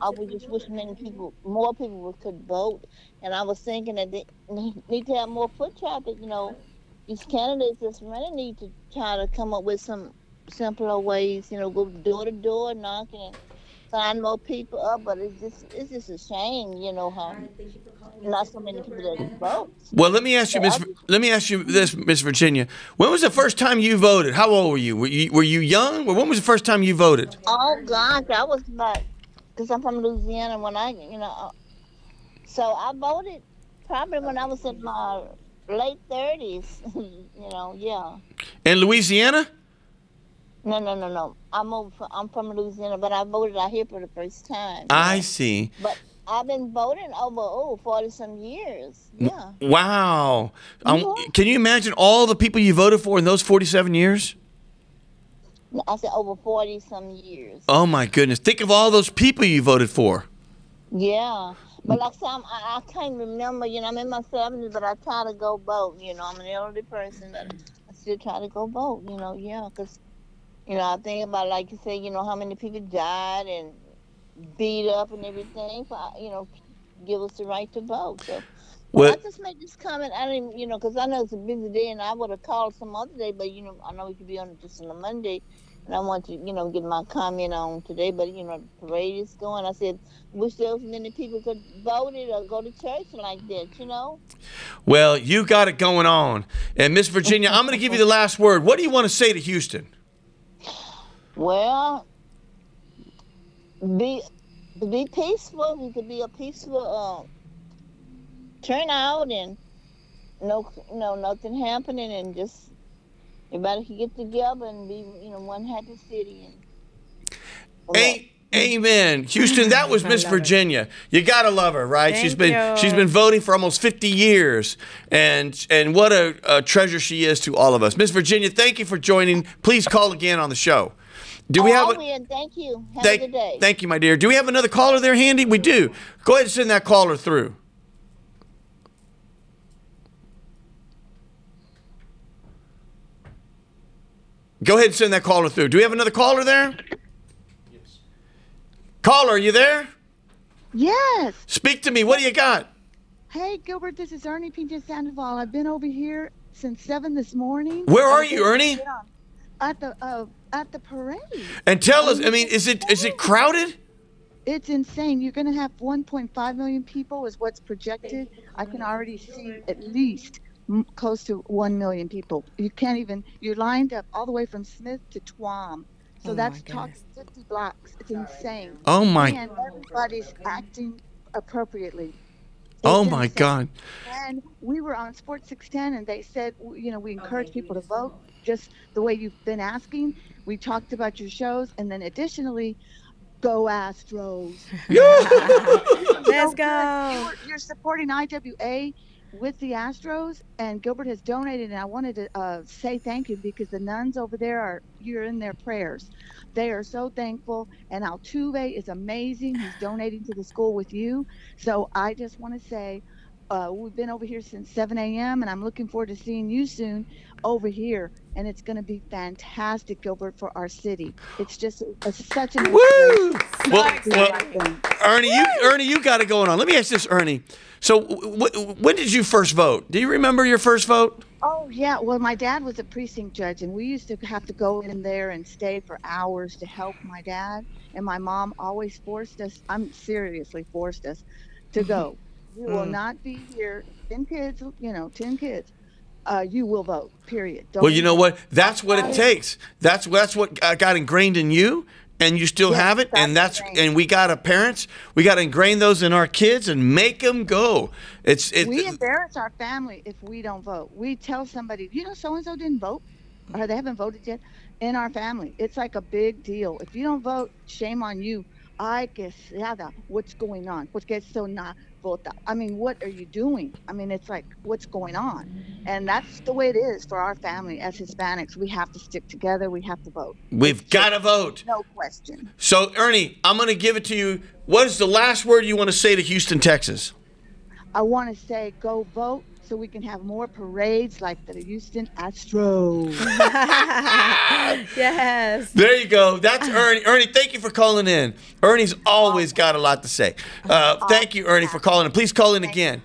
I would just wish many people more people would- could vote. And I was thinking that they need to have more foot traffic, you know. These candidates that's running need to try to come up with some simpler ways, you know, go door to door knocking and sign more people up, but it's just it's just a shame, you know, how not so many people that vote. well, let me ask you, Miss. Let me ask you this, Miss Virginia. When was the first time you voted? How old were you? Were you were you young? When was the first time you voted? Oh gosh, I was about because I'm from Louisiana. When I, you know, uh, so I voted probably when I was in my late thirties. you know, yeah. In Louisiana? No, no, no, no. I'm over. From, I'm from Louisiana, but I voted out here for the first time. I yeah. see. But I've been voting over oh 40 some years. Yeah. Wow. Um, Yeah. Can you imagine all the people you voted for in those 47 years? I said over 40 some years. Oh my goodness. Think of all those people you voted for. Yeah. But like some, I, I can't remember. You know, I'm in my 70s, but I try to go vote. You know, I'm an elderly person, but I still try to go vote. You know, yeah, because you know I think about like you say, you know, how many people died and beat up and everything for you know give us the right to vote. So. Well, Well- I just made this comment. I didn't, you know, because I know it's a busy day, and I would have called some other day, but you know, I know we could be on just on a Monday, and I want to, you know, get my comment on today. But you know, the parade is going. I said, wish there was many people could vote it or go to church like that. You know. Well, you got it going on. And Miss Virginia, I'm going to give you the last word. What do you want to say to Houston? Well, be be peaceful. We could be a peaceful uh, turnout and no, no, nothing happening, and just everybody could get together and be, you know, one happy city. And A- Amen. Houston, that was Miss love it. Virginia. You got to love her, right? she's Thank been you. she's been voting for almost 50 years. And and what a, a treasure she is to all of us. Miss Virginia, thank you for joining. Please call again on the show. Do we oh, have I a will. Thank you. Have Thank, a good day. thank you, my dear. Do we have another caller there handy? We do. Go ahead and send that caller through. Go ahead and send that caller through. Do we have another caller there? Yes. Caller, are you there? Yes. Speak to me. What do you got? Hey, Gilbert, this is Ernie Pinto Sandoval. I've been over here since 7 this morning. Where are you, Ernie? At the uh, at the parade. And tell us. Oh, I mean, is it is it crowded? It's insane. You're going to have 1.5 million people is what's projected. I can already see at least close to 1 million people. You can't even, you're lined up all the way from Smith to Twom. So Oh, that's my talking 50 blocks. It's insane. Oh my. God. And everybody's acting appropriately. Oh my insane. God. And we were on Sports 610, and they said, you know, we encourage people to vote just the way you've been asking. We talked about your shows, and then additionally, Go Astros. Let's go. You're, you're supporting IWA with the Astros, and Gilbert has donated. And I wanted to uh, say thank you because the nuns over there are you're in their prayers. They are so thankful, and Altuve is amazing. He's donating to the school with you. So I just want to say. Uh, we've been over here since 7 a.m. and I'm looking forward to seeing you soon over here. And it's going to be fantastic, Gilbert, for our city. It's just a, such an Woo! Well, well. Ernie, you Ernie, you got it going on. Let me ask this, Ernie. So, w- w- when did you first vote? Do you remember your first vote? Oh yeah, well my dad was a precinct judge and we used to have to go in there and stay for hours to help my dad and my mom always forced us, I'm seriously forced us to go. You will Mm. not be here 10 kids, you know, 10 kids. Uh, you will vote. Period. Don't Well, you know what? That's what it takes. That's that's what got ingrained in you, and you still Yes, have it. And that's that's the thing. and we got to parents. We got to ingrain those in our kids and make them go. It's it. we embarrass our family if we don't vote. We tell somebody, you know, so and so didn't vote, or they haven't voted yet. In our family, it's like a big deal. If you don't vote, shame on you. I guess nada. What's going on? Porque so I mean, what are you doing? I mean, it's like what's going on, and that's the way it is for our family as Hispanics. We have to stick together. We have to vote. We've got to vote. No question. So, Ernie, I'm going to give it to you. What is the last word you want to say to Houston, Texas? I want to say, go vote so we can have more parades like the Houston Astros. yes. There you go. That's Ernie. Ernie, thank you for calling in. Ernie's always got a lot to say. Uh, thank you, Ernie, for calling in. Please call in again.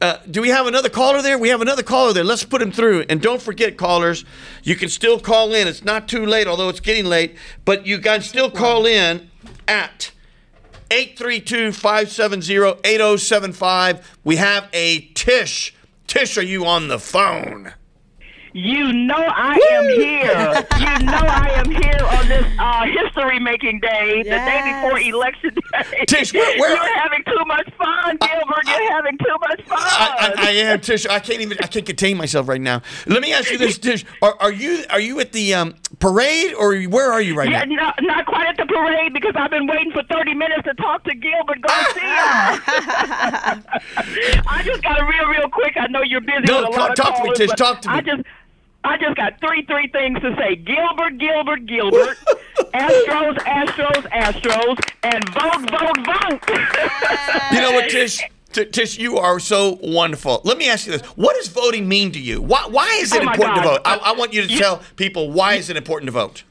Uh, do we have another caller there? We have another caller there. Let's put him through. And don't forget, callers, you can still call in. It's not too late, although it's getting late. But you can still call in at 832 570 8075. We have a Tish. Tish, are you on the phone? You know I am here. You know I am here on this uh, history-making day, the day before election day. Tish, where- where- You're having too much fun, Gilbert. You're having too much fun. I, I, I am Tish. I can't even. I can't contain myself right now. Let me ask you this, Tish. Are, are you are you at the um, parade or where are you right yeah, now? not, not quite at the parade because I've been waiting for 30 minutes to talk to Gilbert Garcia. I just got to real, real quick. I know you're busy No, with a co- lot of talk to me, Tish, talk to me. I just, I got three, three things to say. Gilbert, Gilbert, Gilbert. Astros, Astros, Astros, and vote, vote, vote. You know what, Tish? T- Tish, you are so wonderful. Let me ask you this: What does voting mean to you? Why, why is it Oh, my important to vote? I, I want you to You- tell people why is it important to vote.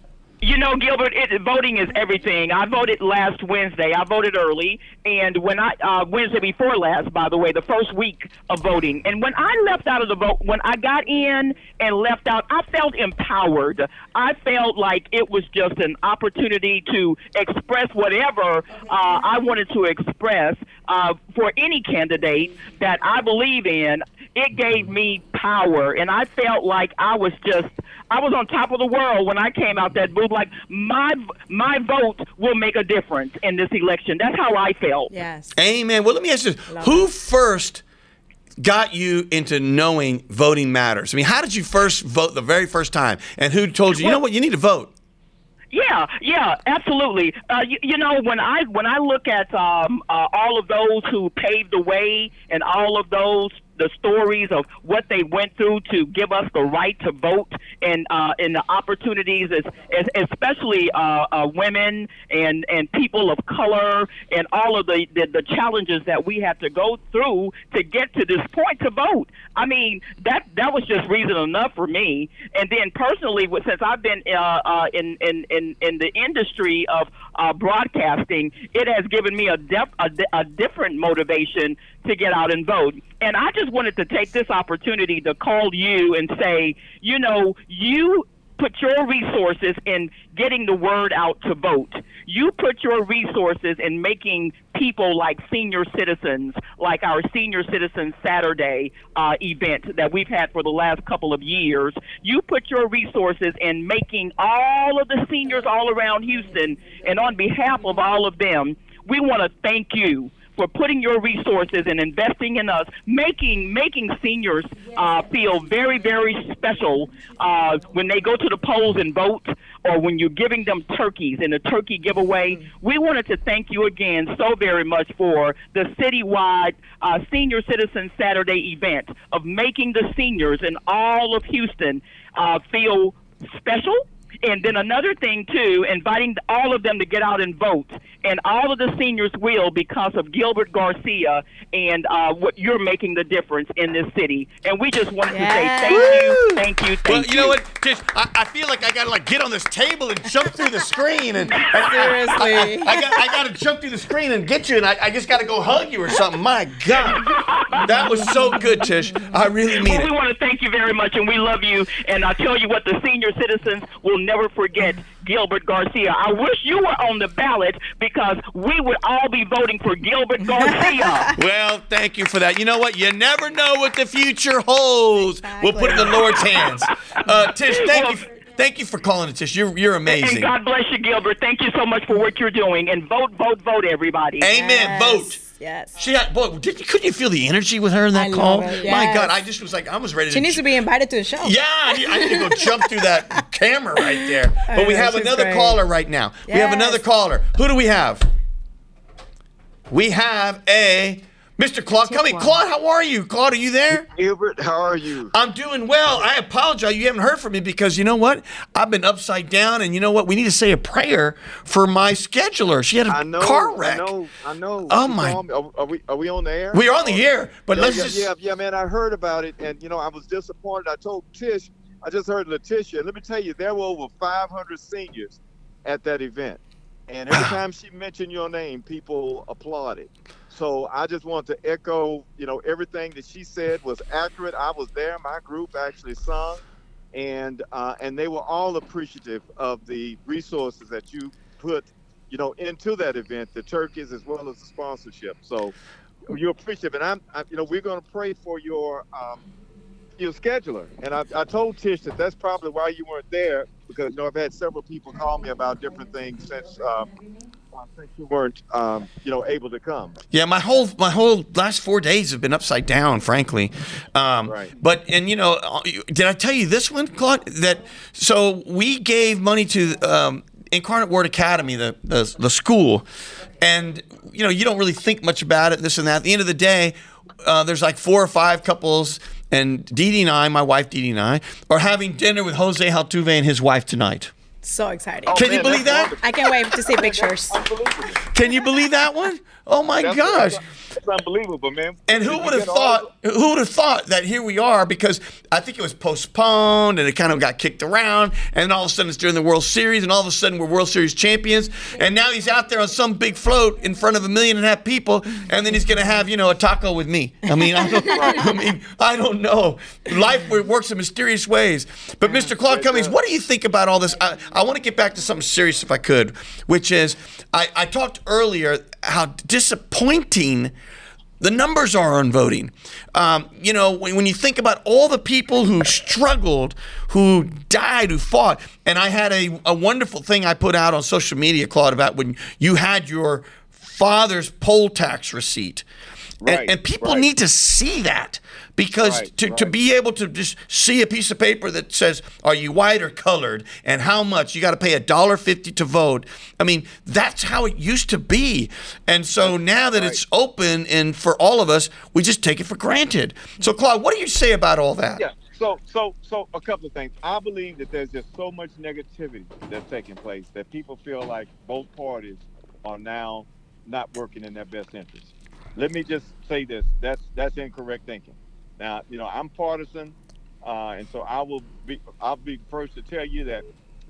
You know, Gilbert, it, voting is everything. I voted last Wednesday. I voted early, and when I uh, Wednesday before last, by the way, the first week of voting, and when I left out of the vote, when I got in and left out, I felt empowered. I felt like it was just an opportunity to express whatever uh, I wanted to express uh, for any candidate that I believe in. It gave me power, and I felt like I was just I was on top of the world when I came out that booth. Like my my vote will make a difference in this election. That's how I felt. Yes. Amen. Well, let me ask you this: Who first got you into knowing voting matters? I mean, how did you first vote the very first time, and who told you? You know what? You need to vote. Yeah, yeah, absolutely. Uh, you, you know, when I when I look at um, uh, all of those who paved the way and all of those the stories of what they went through to give us the right to vote and uh, and the opportunities, as, as especially uh, uh, women and and people of color and all of the, the the challenges that we had to go through to get to this point to vote. I mean, that that was just reason enough for me. And then personally, since I've been uh, uh, in, in in in the industry of uh, broadcasting, it has given me a, def- a a different motivation to get out and vote. And I just wanted to take this opportunity to call you and say, you know, you put your resources in getting the word out to vote. You put your resources in making people like senior citizens, like our Senior Citizens Saturday uh, event that we've had for the last couple of years. You put your resources in making all of the seniors all around Houston, and on behalf of all of them, we want to thank you for putting your resources and investing in us, making making seniors uh, feel very very special uh, when they go to the polls and vote or when you're giving them turkeys in a turkey giveaway, we wanted to thank you again so very much for the citywide uh, Senior Citizen Saturday event of making the seniors in all of Houston uh, feel special and then another thing too, inviting all of them to get out and vote, and all of the seniors will because of Gilbert Garcia and uh, what you're making the difference in this city. And we just wanted Yes. to say thank you, thank you, thank you. Well, you. you know what? Tish, I, I feel like I gotta like get on this table and jump through the screen and Seriously. I, I, got I gotta jump through the screen and get you and I, I just gotta go hug you or something. My God, that was so good, Tish. I really mean Well, we want to thank you very much, and we love you. And I tell you what, the senior citizens will never forget Gilbert Garcia. I wish you were on the ballot because we would all be voting for Gilbert Garcia. Well, thank you for that. You know what? You never know what the future holds. We'll put it in the Lord's hands. Uh, Tish, thank you. Thank you for calling it, Tish. You're you're and amazing. God bless you, Gilbert. Thank you so much for what you're doing. And vote, vote, vote, everybody. Amen. Vote. Yes. She had, boy, did you, couldn't you feel the energy with her in that I call? My yes. God, I just was like, I was ready to. She needs to be invited to the show. Yeah, I need, I need to go jump through that camera right there. But we have another great. caller right now. We have another caller. Who do we have? We have a Mr. Claude. Come in. Claude, how are you? Claude, are you there? Gilbert, how are you? I'm doing well. I apologize. You haven't heard from me because you know what? I've been upside down, and you know what? We need to say a prayer for my scheduler. She had a know, car wreck. I know, I know. Oh, You my- Are, are we are we on the air? We are on the oh, air, but yeah, let's yeah, just. yeah, yeah, man. I heard about it, and you know, I was disappointed. I told Tish, I just heard Letitia. Let me tell you, there were over 500 seniors at that event, and every time she mentioned your name, people applauded. So I just want to echo, you know, everything that she said was accurate. I was there. My group actually sung, and uh, and they were all appreciative of the resources that you put, you know, into that event, the turkeys as well as the sponsorship. So you're appreciative, and I'm, I, you know, we're going to pray for your um, your scheduler. And I, I told Tish that that's probably why you weren't there because you know I've had several people call me about different things since. Um, since you weren't, um, you know, able to come. Yeah, my whole my whole last four days have been upside down, frankly. Um, Right. But and you know, uh, did I tell you this one, Claude? That so we gave money to um, Incarnate Word Academy, the, the the school, and you know, you don't really think much about it, this and that. At the end of the day, uh, there's like four or five couples, and Dee Dee and I, my wife Dee Dee and I, are having dinner with Jose Altuve and his wife tonight. So excited. Can you believe that? I can't wait to see pictures. Can you believe that one? Oh my That's- gosh! That's unbelievable, man. And who would have all thought? Who would have thought that here we are? Because I think it was postponed and it kind of got kicked around, and all of a sudden it's during the World Series, and all of a sudden we're World Series champions, and now he's out there on some big float in front of a million and a half people, and then he's going to have you know a taco with me. I mean, I don't, I mean, I don't know. Life works in mysterious ways. But Mr. Claude Cummings, what do you think about all this? I, I want to get back to something serious if I could, which is I, I talked earlier how disappointing the numbers are on voting. Um, you know, when, when you think about all the people who struggled, who died, who fought, and I had a, a wonderful thing I put out on social media, Claude, about when you had your father's poll tax receipt. And- Right, and, people right. need to see that because Right, to, to be able to just see a piece of paper that says, are you white or colored and how much, you got to pay a dollar fifty to vote. I mean, that's how it used to be. And so now that it's open and for all of us, we just take it for granted. So, Claude, what do you say about all that? Yeah. So, so, so a couple of things. I believe that there's just so much negativity that's taking place that people feel like both parties are now not working in their best interest. Let me just say this: that's that's incorrect thinking. Now, you know, I'm partisan, uh, and so I will be I'll be first to tell you that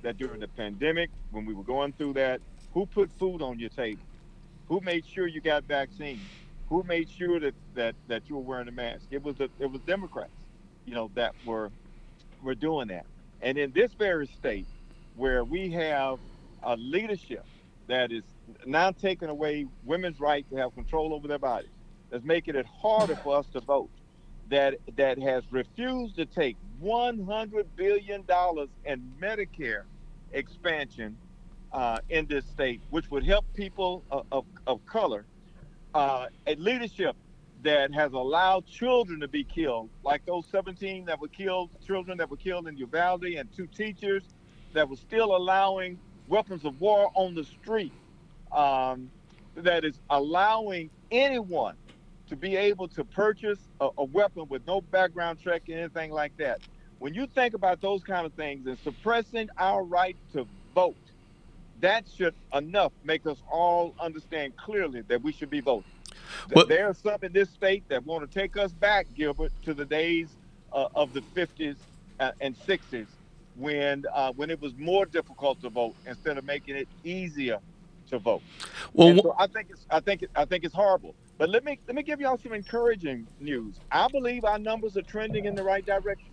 that during the pandemic, when we were going through that, who put food on your table? Who made sure you got vaccines? Who made sure that that that you were wearing a mask? It was the it was Democrats, you know, that were were doing that. And in this very state, where we have a leadership that is now taking away women's right to have control over their bodies, that's making it harder for us to vote, that that has refused to take 100 billion dollars in Medicare expansion uh, in this state, which would help people of, of, of color, uh, a leadership that has allowed children to be killed, like those 17 that were killed, children that were killed in Uvalde, and two teachers that were still allowing weapons of war on the street, um, that is allowing anyone to be able to purchase a, a weapon with no background check and anything like that. When you think about those kind of things and suppressing our right to vote, that should enough make us all understand clearly that we should be voting. Well- there are some in this state that want to take us back, Gilbert, to the days uh, of the 50s uh, and 60s when uh, when it was more difficult to vote instead of making it easier to vote. Well, so I think it's I think it, I think it's horrible. But let me let me give y'all some encouraging news. I believe our numbers are trending in the right direction.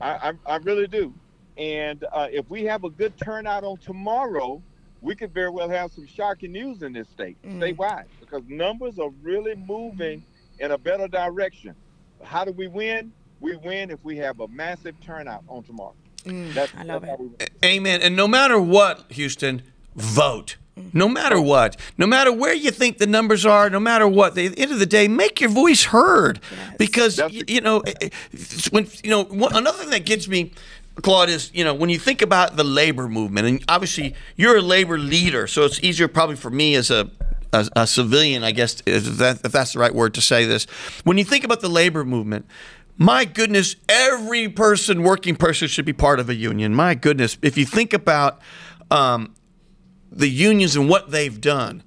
I I, I really do. And uh, if we have a good turnout on tomorrow, we could very well have some shocking news in this state, statewide, because numbers are really moving in a better direction. How do we win? We win if we have a massive turnout on tomorrow. That's, I love that's how it. we win. Amen. And no matter what, Houston, vote. No matter what, no matter where you think the numbers are, no matter what, at the end of the day, make your voice heard. Because y- you know, eh, eh, it's when you know one- another thing that gets me, Claude, is you know when you think about the labor movement, and obviously you're a labor leader, so it's easier probably for me as a a, a civilian, I guess, if, that, if that's the right word to say this. When you think about the labor movement, my goodness, every person, working person, should be part of a union. My goodness, if you think about um, the unions and what they've done.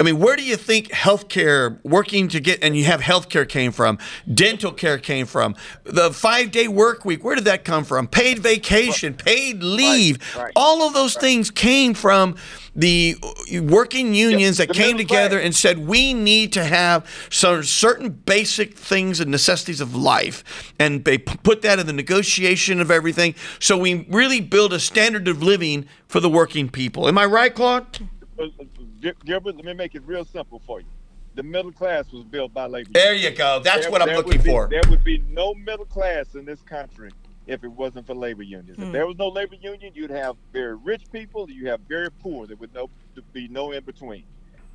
I mean, where do you think healthcare, working to get, and you have healthcare came from, dental care came from, the five day work week, where did that come from? Paid vacation, paid leave, right. all of those things came from the working unions that came together class. and said, we need to have some certain basic things and necessities of life. And they put that in the negotiation of everything. So we really build a standard of living for the working people. Am I right, Claude? Uh, uh, Gil- Gilbert, let me make it real simple for you. The middle class was built by labor. There you go. That's There- what I'm looking be- for. There would be no middle class in this country if it wasn't for labor unions. If there was no labor union, you'd have very rich people, you have very poor. There would no be no in between.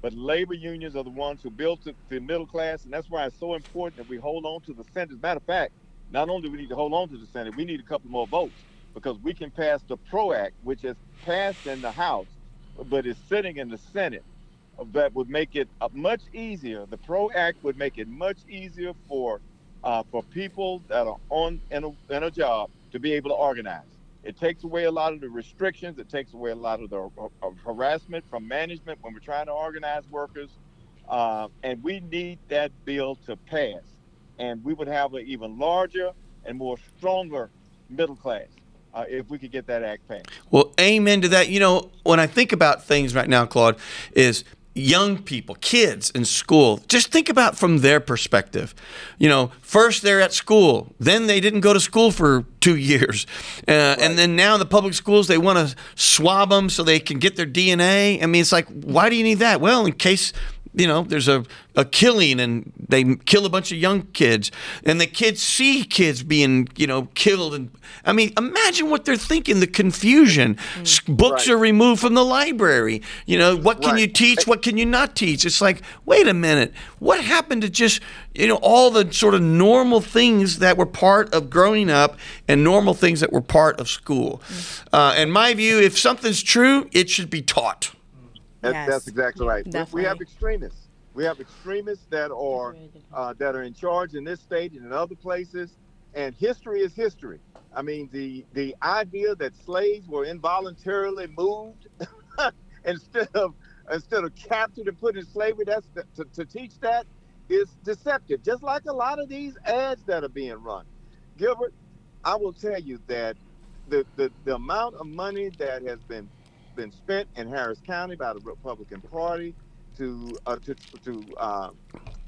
But labor unions are the ones who built the, the middle class, and that's why it's so important that we hold on to the Senate. As a matter of fact, not only do we need to hold on to the Senate, we need a couple more votes because we can pass the PRO Act, which is passed in the House, but is sitting in the Senate that would make it uh, much easier. The PRO Act would make it much easier for uh, for people that are on in a, in a job to be able to organize. It takes away a lot of the restrictions. It takes away a lot of the uh, harassment from management when we're trying to organize workers. Uh, and we need that bill to pass. And we would have an even larger and more stronger middle class uh, if we could get that act passed. Well, amen to that. You know, when I think about things right now, Claude, is young people, kids in school, just think about from their perspective. You know, first they're at school, then they didn't go to school for two years. Uh, And then now the public schools, they want to swab them so they can get their DNA. I mean, it's like, why do you need that? Well, in case you know, there's a, a killing and they kill a bunch of young kids and the kids see kids being, you know, killed. And I mean, imagine what they're thinking, the confusion. S- Books Right. are removed from the library. You know, what can Right. you teach? What can you not teach? It's like, wait a minute, what happened to just, you know, all the sort of normal things that were part of growing up and normal things that were part of school? Uh, in my view, if something's true, it should be taught. That, Yes. That's exactly right. We- We have extremists. We have extremists that are uh, that are in charge in this state and in other places. And history is history. I mean, the the idea that slaves were involuntarily moved instead of instead of captured and put in slavery, that's to, to teach that is deceptive. Just like a lot of these ads that are being run. Gilbert, I will tell you that the, the, the amount of money that has been been spent in Harris County by the Republican Party to uh, to to uh,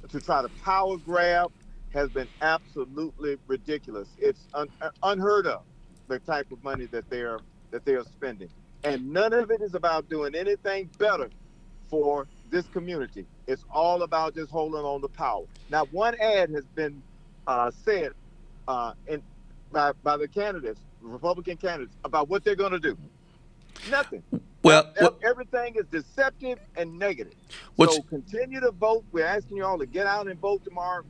to try to power grab has been absolutely ridiculous. It's un- unheard of the type of money that they're that they are spending, and none of it is about doing anything better for this community. It's all about just holding on to power. Now, one ad has been uh, said uh, in by, by the candidates, Republican candidates, about what they're going to do. Nothing. Well, Ev- everything is deceptive and negative. What's- so continue to vote. We're asking you all to get out and vote tomorrow.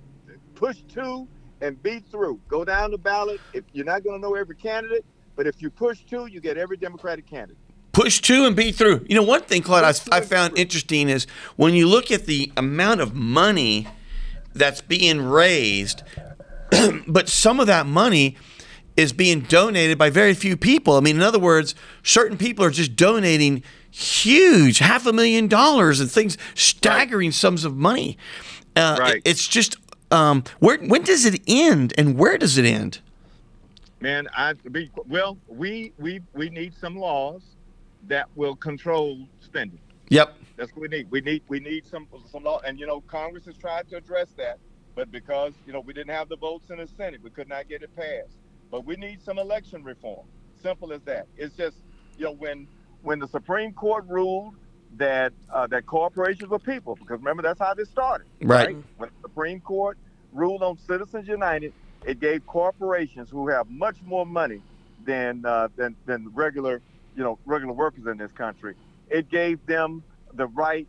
Push two and be through. Go down the ballot. If you're not going to know every candidate, But if you push two, you get every Democratic candidate. push two and be through. You know, one thing, Claude, I, I found interesting is when you look at the amount of money that's being raised, but some of that money is being donated by very few people. I mean, in other words, certain people are just donating huge, half a million dollars and things, staggering sums of money. Uh, Right. It's just, um, where when does it end and where does it end? Man, I be well. We we we need some laws that will control spending. Yep. That's what we need. We need we need some some law, and you know Congress has tried to address that, but because you know we didn't have the votes in the Senate, we could not get it passed. But we need some election reform. Simple as that. It's just you know when when the Supreme Court ruled that uh, that corporations were people, because remember that's how this started. Right. When the Supreme Court ruled on Citizens United, it gave corporations who have much more money than uh, than than regular you know regular workers in this country. It gave them the right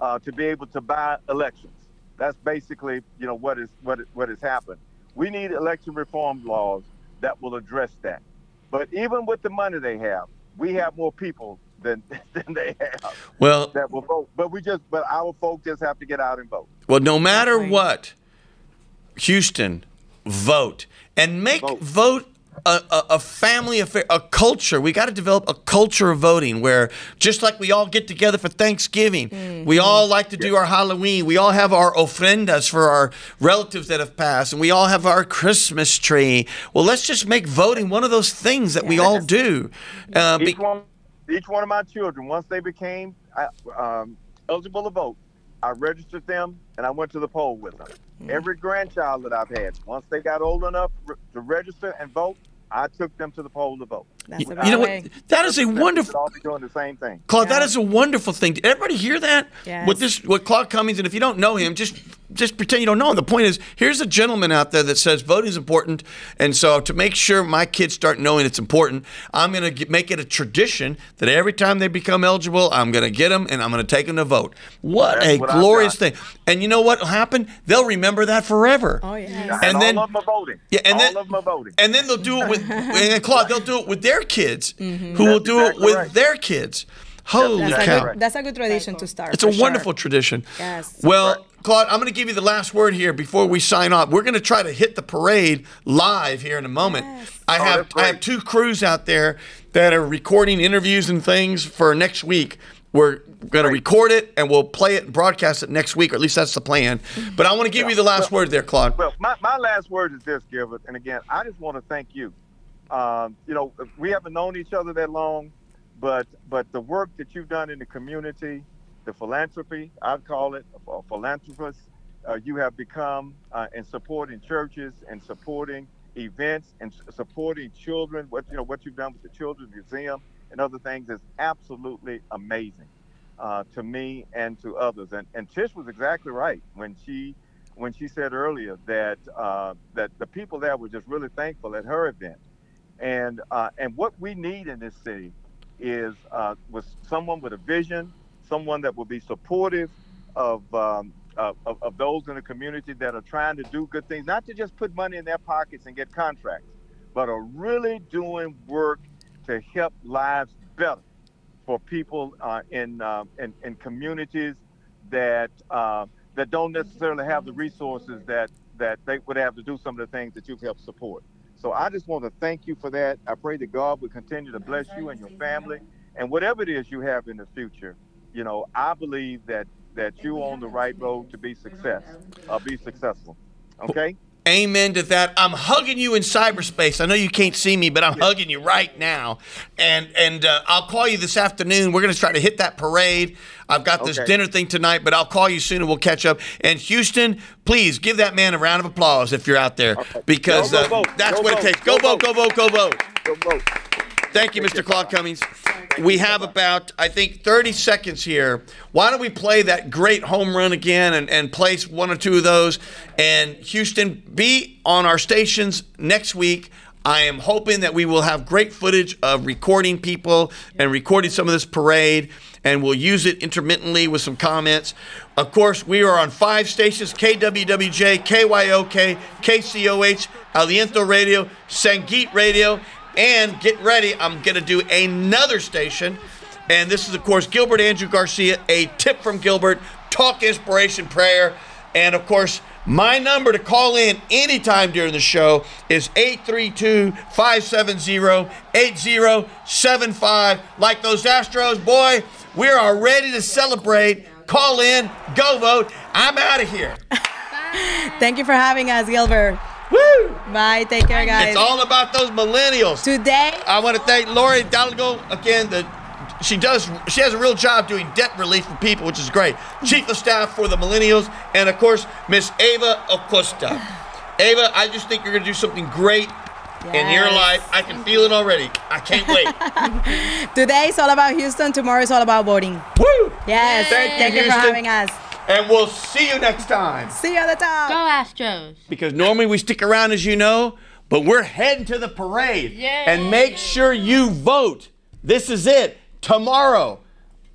uh, to be able to buy elections. That's basically you know what is what is, what has happened. We need election reform laws that will address that. But even with the money they have, we have more people than than they have Well, that will vote. But we just but our folks just have to get out and vote. Well, no matter what, Houston, vote and make vote, a, a, a family affair, a culture. We got to develop a culture of voting where, just like we all get together for Thanksgiving, we all like to do our Halloween. We all have our ofrendas for our relatives that have passed, and we all have our Christmas tree. Well, let's just make voting one of those things that we all do. Uh, be- each one, each one of my children, once they became uh, um, eligible to vote, I registered them and I went to the poll with them. Every grandchild that I've had, once they got old enough re- to register and vote, I took them to the poll to vote. That's You know what? That is a wonderful. all be doing the same thing. Claude, that is a wonderful thing. Did everybody hear that? Yes. With this, with Claude Cummings, and if you don't know him, just just pretend you don't know him. The point is, here's a gentleman out there that says voting is important, and so to make sure my kids start knowing it's important, I'm going to make it a tradition that every time they become eligible, I'm going to get them and I'm going to take them to vote. What That's a what glorious thing! And you know what will happen? They'll remember that forever. Oh yeah. And, And then- all of them are voting. Yeah, and all then- of them are voting. And then they'll do it with and Claude. They'll do it with their kids, Mm-hmm. who will That's do it with right. their kids. Holy That's a, cow! good, that's a good tradition to start. It's for a sure. wonderful tradition. Yes. Well, Claude, I'm going to give you the last word here before we sign off. We're going to try to hit the parade live here in a moment. I Oh, have that's I have two crews out there that are recording interviews and things for next week. We're going to record it and we'll play it and broadcast it next week, or at least that's the plan. But I want to give you the last word there, Claude. Well, my, my last word is this, Gilbert. And again, I just want to thank you. Um, you know, we haven't known each other that long, but but the work that you've done in the community, the philanthropy, I'd call it a philanthropist, uh, you have become uh, in supporting churches and supporting events and supporting children. What you know, what you've done with the Children's Museum and other things is absolutely amazing uh, to me and to others. And and Tish was exactly right when she when she said earlier that uh, that the people there were just really thankful at her event. And uh, and what we need in this city is uh, was someone with a vision, someone that will be supportive of, um, of of those in the community that are trying to do good things, not to just put money in their pockets and get contracts, but are really doing work to help lives better for people uh, in, uh, in in communities that uh, that don't necessarily have the resources that that they would have to do some of the things that you've helped support. So I just want to thank you for that. I pray that God will continue to bless you and your family, and whatever it is you have in the future. You know, I believe that that you're on the right road to be success, uh, be successful. Okay. Amen to that. I'm hugging you in cyberspace. I know you can't see me, but I'm hugging you right now. And and uh, I'll call you this afternoon. We're going to try to hit that parade. I've got this Okay. dinner thing tonight, but I'll call you soon and we'll catch up. And Houston, please give that man a round of applause if you're out there, because Go, go, uh, that's Go what it takes. Go vote, go vote, go vote. Go vote. Thank you, Mr. Claude Cummings. We have about, I think, 30 seconds here. Why don't we play that great home run again and, and place one or two of those? And Houston, be on our stations next week. I am hoping that we will have great footage of recording people and recording some of this parade, and we'll use it intermittently with some comments. Of course, we are on five stations KWWJ, KYOK, KCOH, Aliento Radio, Sangeet Radio, And get ready, I'm going to do another station. And this is, of course, Gilbert Andrew Garcia, a tip from Gilbert, talk inspiration prayer. And of course, my number to call in anytime during the show is 832 570 8075. Like those Astros, boy, we are ready to celebrate. Call in, go vote. I'm out of here. Thank you for having us, Gilbert. Woo! Bye. Take care, guys. It's all about those millennials. Today, I want to thank Lori Dalgo again. The she does she has a real job doing debt relief for people, which is great. Chief of staff for the millennials, and of course Miss Ava Acosta. Ava, I just think you're going to do something great in your life. I can feel it already. I can't wait. today is all about Houston. Tomorrow is all about voting. Woo! Yes. Thank you, Thank you for having us. And we'll see you next time. See you at the top. Go Astros. Because normally we stick around, as you know, but we're heading to the parade. And make sure you vote. This is it tomorrow.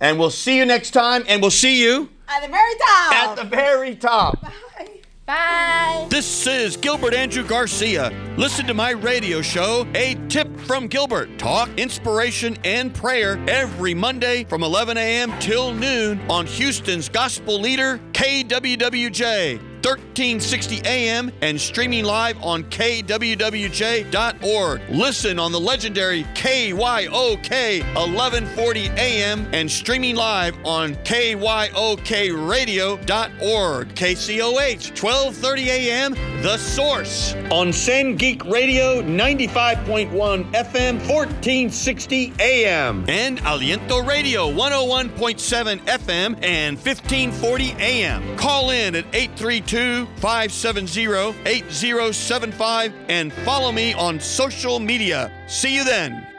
And we'll see you next time. And we'll see you At the very top. at the very top. Bye. This is Gilbert Andrew Garcia. Listen to my radio show, A Tip from Gilbert. Talk, inspiration, and prayer every Monday from 11 a.m. till noon on Houston's gospel leader, KWWJ. 1360 AM and streaming live on kwwj.org. Listen on the legendary KYOK 1140 AM and streaming live on kyokradio.org. KCOH 1230 AM The Source on Send Geek Radio 95.1 FM 1460 AM and Aliento Radio 101.7 FM and 1540 AM. Call in at 832 570 8075 and follow me on social media. See you then.